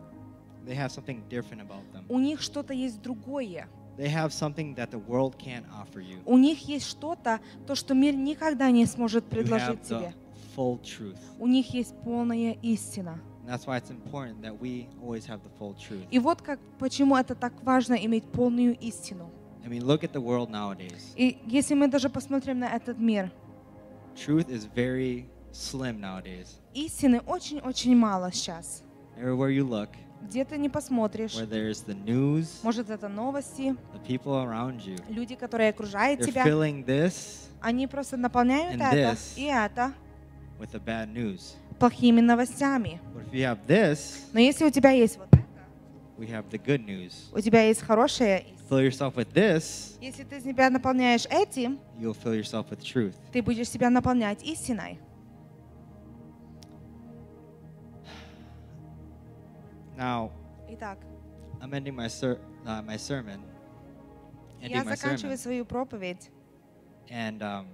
they have something different about them. у них что-то есть другое. They have something that the world can't offer you. У них есть что-то, то, что мир никогда не сможет You предложить have the тебе. full truth. У них есть полная истина. That's why it's important that we always have the full truth. И вот как, почему это так важно иметь полную истину. I mean, look at the world nowadays. И если мы даже посмотрим на этот мир, Truth is very slim nowadays. истины очень-очень мало сейчас. Everywhere you look, Где ты не посмотришь, where there's the news, может это новости, the people around you, люди, которые окружают they're тебя, filling this они просто наполняют and это this. и это with the bad news. плохими новостями. But if you have this, Но если у тебя есть вот we have the good news. у тебя есть хорошее, Fill yourself with this, если ты себя наполняешь этим, you'll fill yourself with truth. ты будешь себя наполнять истиной. Now, Итак, I'm ending my ser- uh, my sermon. я Ending my заканчиваю sermon. свою проповедь. And um,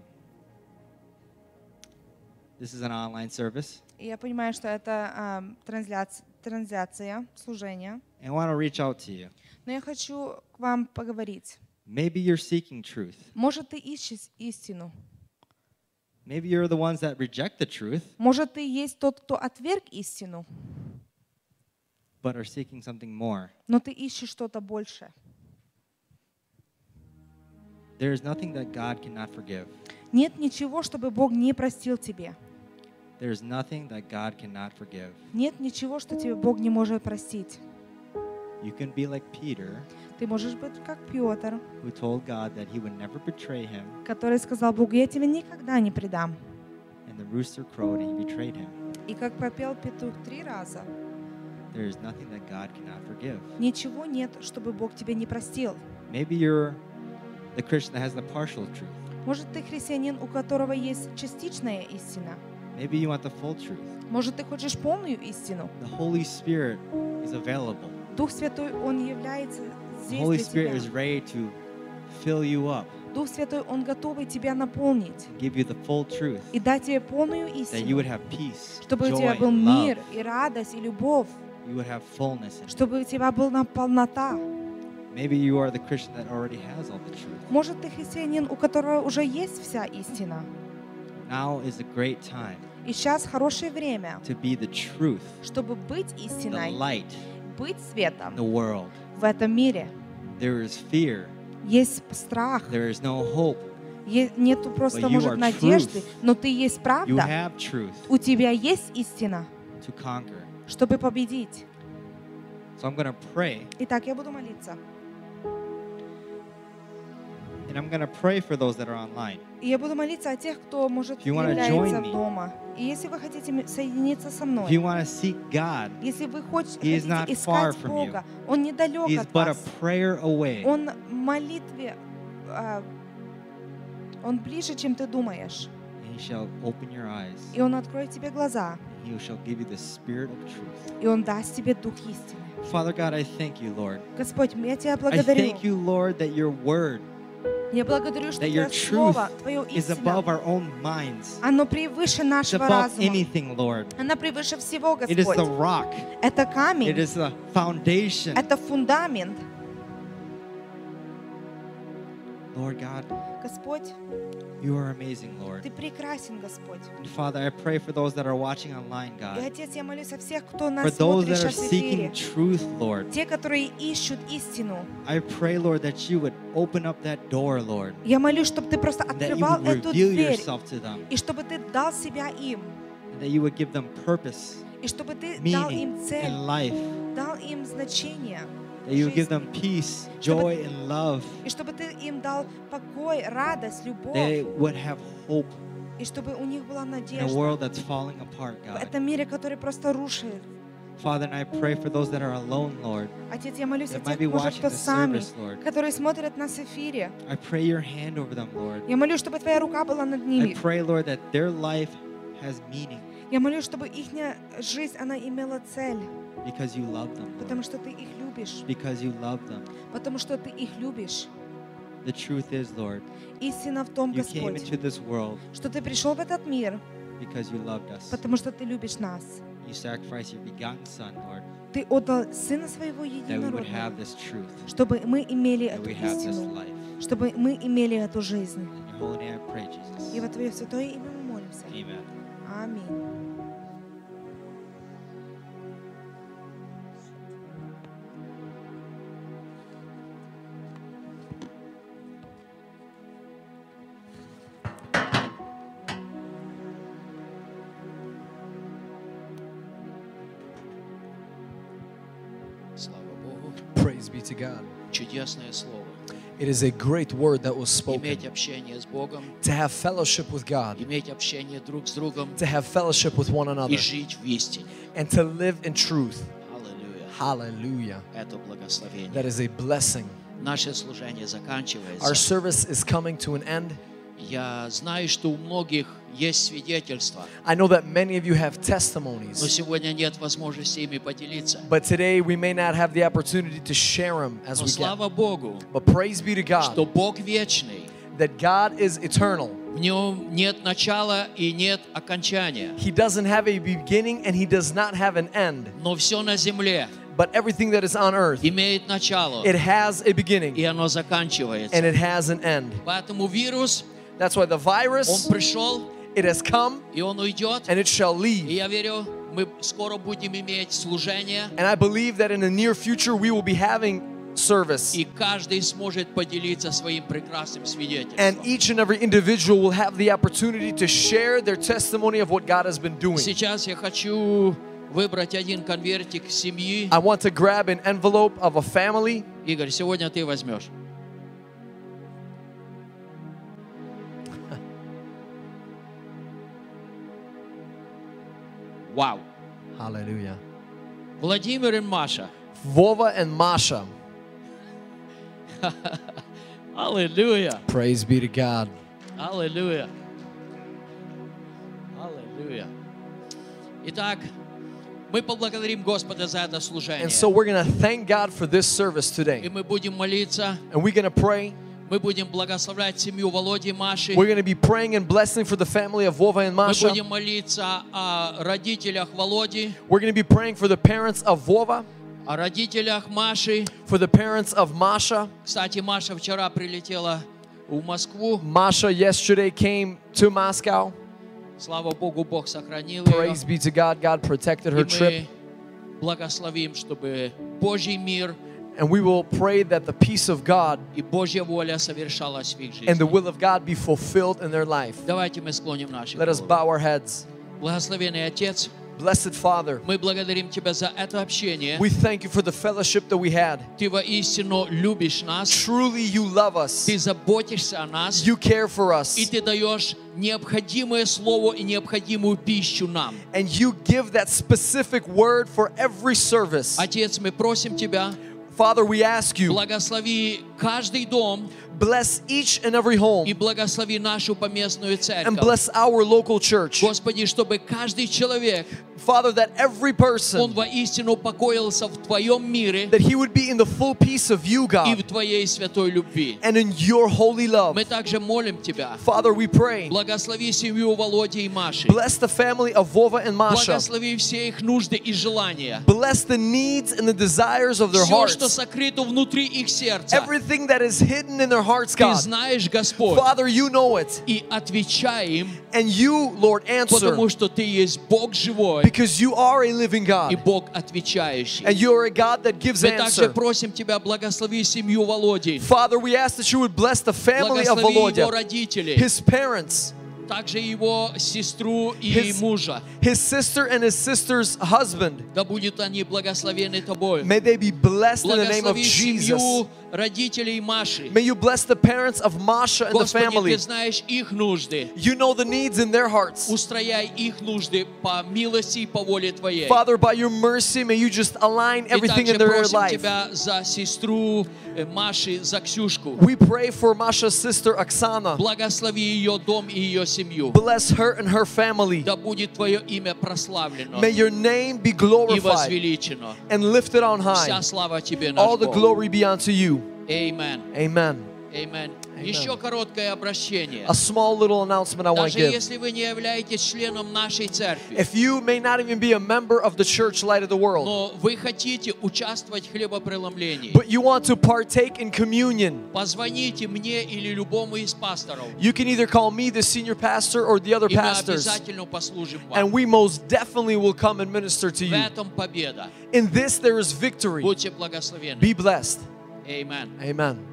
this is an online service. Я понимаю, что это ам, трансляц- трансляция, служение. And I want to reach out to you. Но я хочу к вам поговорить. Maybe you're seeking truth. Может, ты ищешь истину. Maybe you're the ones that reject the truth, Может, ты есть тот, кто отверг истину, but are seeking something more. но ты ищешь что-то большее. There is nothing that God cannot forgive. Нет ничего, чтобы Бог не простил тебе. There is nothing that God cannot forgive. Нет ничего, что тебе Бог не может простить. You can be like Peter, Ты можешь быть как Петр, who told God that he would never betray him, который сказал Богу, я тебя никогда не предам. and the rooster crowed and he betrayed him. И как пропел петух три раза, There is nothing that God cannot forgive. ничего нет, чтобы Бог тебя не простил. Maybe you're the Christian that has the partial truth. Может, ты христианин, у которого есть частичная истина. Maybe you want the full truth. Может, ты хочешь полную истину. The Holy Spirit is available. Дух Святой, Он является The здесь Holy для Spirit is ready to fill you up, Дух Святой, Он готовый тебя наполнить give you the full truth, и дать тебе полную that you истину, would have peace, чтобы у joy, тебя был and love. мир и радость и любовь, You would have fullness. Чтобы у тебя была полнота. Maybe you are the Christian that already has all the truth. Может, ты христианин, у которого уже есть вся истина. Now is a great time И сейчас хорошее время, to be the truth, чтобы быть the истиной, light быть светом the world. в этом мире. There is fear, Есть страх, there is no hope. нету просто, But you может, надежды, truth. но ты есть You правда. have truth У тебя есть истина, to conquer. чтобы победить. So I'm pray, Итак, я буду молиться. And I'm going to pray for those that are online. И я буду молиться о тех, кто, может, If you wanna является join me. дома. И если вы хотите м- соединиться со If мной, you want to seek God, если вы хоч- He is хотите not искать far from you. Бога, Он недалек He's от but a вас. prayer away. Он в молитве, а, Он ближе, чем ты думаешь. And He shall open your eyes. И Он откроет тебе глаза, He shall give you the spirit of truth. и Он даст тебе дух истины. Father God, I thank you, Lord. Господь, я Тебя I благодарю. thank you, Lord, that your word, Я благодарю, что that your Твое truth Слово, Твое is above истина, our own minds. оно превыше It's нашего above разума. anything, Lord. Она превыше всего, It is the Господь. rock. Это It камень, is the foundation. это фундамент. Lord God, Господь, you are amazing, Lord. Ты прекрасен, Господь. And Father, I pray for those that are watching online, И, God. Отец, я молюсь о всех, кто For нас those смотрит that are сейчас в seeking эфире. truth, Lord. Те, которые ищут истину. I pray, Lord, that you would open up that door, Lord. Я молюсь, чтобы Ты просто and That you открывал would эту reveal дверь. yourself to them. И чтобы Ты дал себя им. And that you would give them purpose, И чтобы Ты дал им meaning, цель, and life. дал им значение. That you would give жизни. them peace, joy, and love. И чтобы Ты им дал покой, радость, любовь. They would have hope И чтобы у них была in a надежда world that's falling apart, в God. этом мире, который просто рушит. Father, and I pray for those that are alone, Lord. Отец, я молюсь о That might тех, be может, watching кто the сами, service, Lord. которые смотрят нас в эфире. I pray your hand over them, Lord. Я молюсь, чтобы Твоя рука была над I ними. pray, Lord, that their life has meaning Я молюсь, чтобы их жизнь, она имела цель, because you love them, потому Lord. что Ты их любишь, Because you love them. потому что Ты их любишь. The truth is, Lord, Истина в том, you came Господь, into this world что Ты пришел в этот мир, because you loved us. потому что Ты любишь нас. You sacrificed your begotten Son, Lord, Ты отдал Сына Своего Единородного, чтобы мы имели эту истину, чтобы мы имели эту жизнь. И во Твое святое имя мы молимся. Аминь. Чудесное слово. It is a great word that was spoken. Иметь общение с Богом, To have fellowship with God, иметь общение друг с другом to have fellowship with one и another, жить в истине. and to live in truth. Аллилуйя. Hallelujah. Это благословение. That is a blessing. Наше служение заканчивается. Our service is coming to an end. Я знаю, что у многих есть свидетельства, I know that many of you have но testimonies, сегодня нет возможности ими поделиться. but today we may not have the opportunity to share them as Но we get. слава Богу, But praise be to что God Бог вечный, that God is eternal. в нем нет начала и нет окончания. He doesn't have a beginning and he does not have an end. Но все на земле But everything that is on earth, имеет начало, it has a beginning и оно and заканчивается. it has an end. Поэтому вирус, That's why the он virus, пришел, it has come и он уйдет. and it shall И leave. я верю, мы скоро будем иметь служение, And I believe that in the near future we will be having service. и каждый сможет поделиться своим прекрасным And свидетельством. each and every individual will have the opportunity to share their testimony of what God has been doing. Сейчас я хочу выбрать один конвертик семьи. I want to grab an envelope of a family. Игорь, сегодня ты возьмешь. Вау. Hallelujah. Владимир и Маша. Vova and Masha. Аллилуйя. Praise be to God. Аллилуйя. Аллилуйя. Итак, мы поблагодарим Господа за это служение. And so we're going to thank God for this service И today. мы будем молиться, And we're going to pray. Мы будем благословлять семью Володи и Маши. We're going to be praying and blessing for the family of Vova and Мы Masha. будем молиться о родителях Володи, We're going to be praying for the parents of Vova, о родителях Маши. for the parents of Masha. Кстати, Маша вчера прилетела в Москву. Masha yesterday came to Moscow. Слава Богу, Бог сохранил ее. Praise be to God. God protected И her мы trip. благословим, чтобы Божий мир And we will pray that the peace of God и Божья воля совершалась в их and the жизни. will of God be fulfilled in their life. Давайте мы склоним наши Let us головы. bow our heads. Благословенный Отец, Blessed Father, Мы благодарим Тебя за это общение. we thank you for the fellowship that we had. Ты воистину любишь нас. Truly, you love us. Ты заботишься о нас. You care for us. И Ты даешь необходимое слово и необходимую пищу нам. And you give that specific word for every service. Отец, мы просим Тебя, Father, we ask you, благослови каждый дом bless each and every home и благослови нашу поместную and церковь. bless our local church. Господи, чтобы каждый человек, Father, that every он person, воистину покоился в Твоем мире that he would be in the full peace of you, и God, в Твоей святой любви. and in your holy love. Мы также молим Тебя, Father, we pray, благослови семью Володи и Маши. bless the family of Vova and Masha. Благослови все их нужды и желания. Bless the needs and the desires of their Все, что hearts. сокрыто внутри их сердца. Everything that is hidden in their hearts, Ты God. знаешь, Господь. Father, you know it. И отвечай им, And you, Lord, answer потому что Ты есть Бог живой because you are a living и God. Бог отвечающий. And you are a God that gives Мы также answer. просим Тебя, благослови семью Володи. Father, we ask that you would bless the family of Благослови его Volodya, родителей, his parents, также его сестру и His- мужа. his sister, and his sister's husband. Да будут они благословены Тобой. May they be blessed in the name of Благослови Jesus. семью родителей Маши. May you bless the parents of Masha and the Господи, family. Ты знаешь их нужды. You know the needs in their hearts. Устрояй их нужды по милости и по воле Твоей. Father, by your mercy, may you just align И everything также in their просим life. Тебя за сестру э, Маши, за Ксюшку. We pray for Masha's sister Oksana. Благослови ее дом и ее семью. Bless her and her family. Да будет Твое имя прославлено May your name be и glorified возвеличено. and lifted on Вся high. слава Тебе, All наш the Бог. glory be unto you. Amen. Amen. Amen. Еще короткое обращение. A small little announcement I want Даже to give. если вы не являетесь членом нашей церкви, If you may not even be a member of the church Light of the World, но вы хотите участвовать в хлебопреломлении, but you want to partake in communion, позвоните мне или любому из пасторов, you can either call me, the senior pastor, or the other и мы pastors, обязательно послужим and вам. we most definitely will come and minister to В you. этом победа. In this there is victory. Будьте благословенны. Be blessed. Amen. Amen.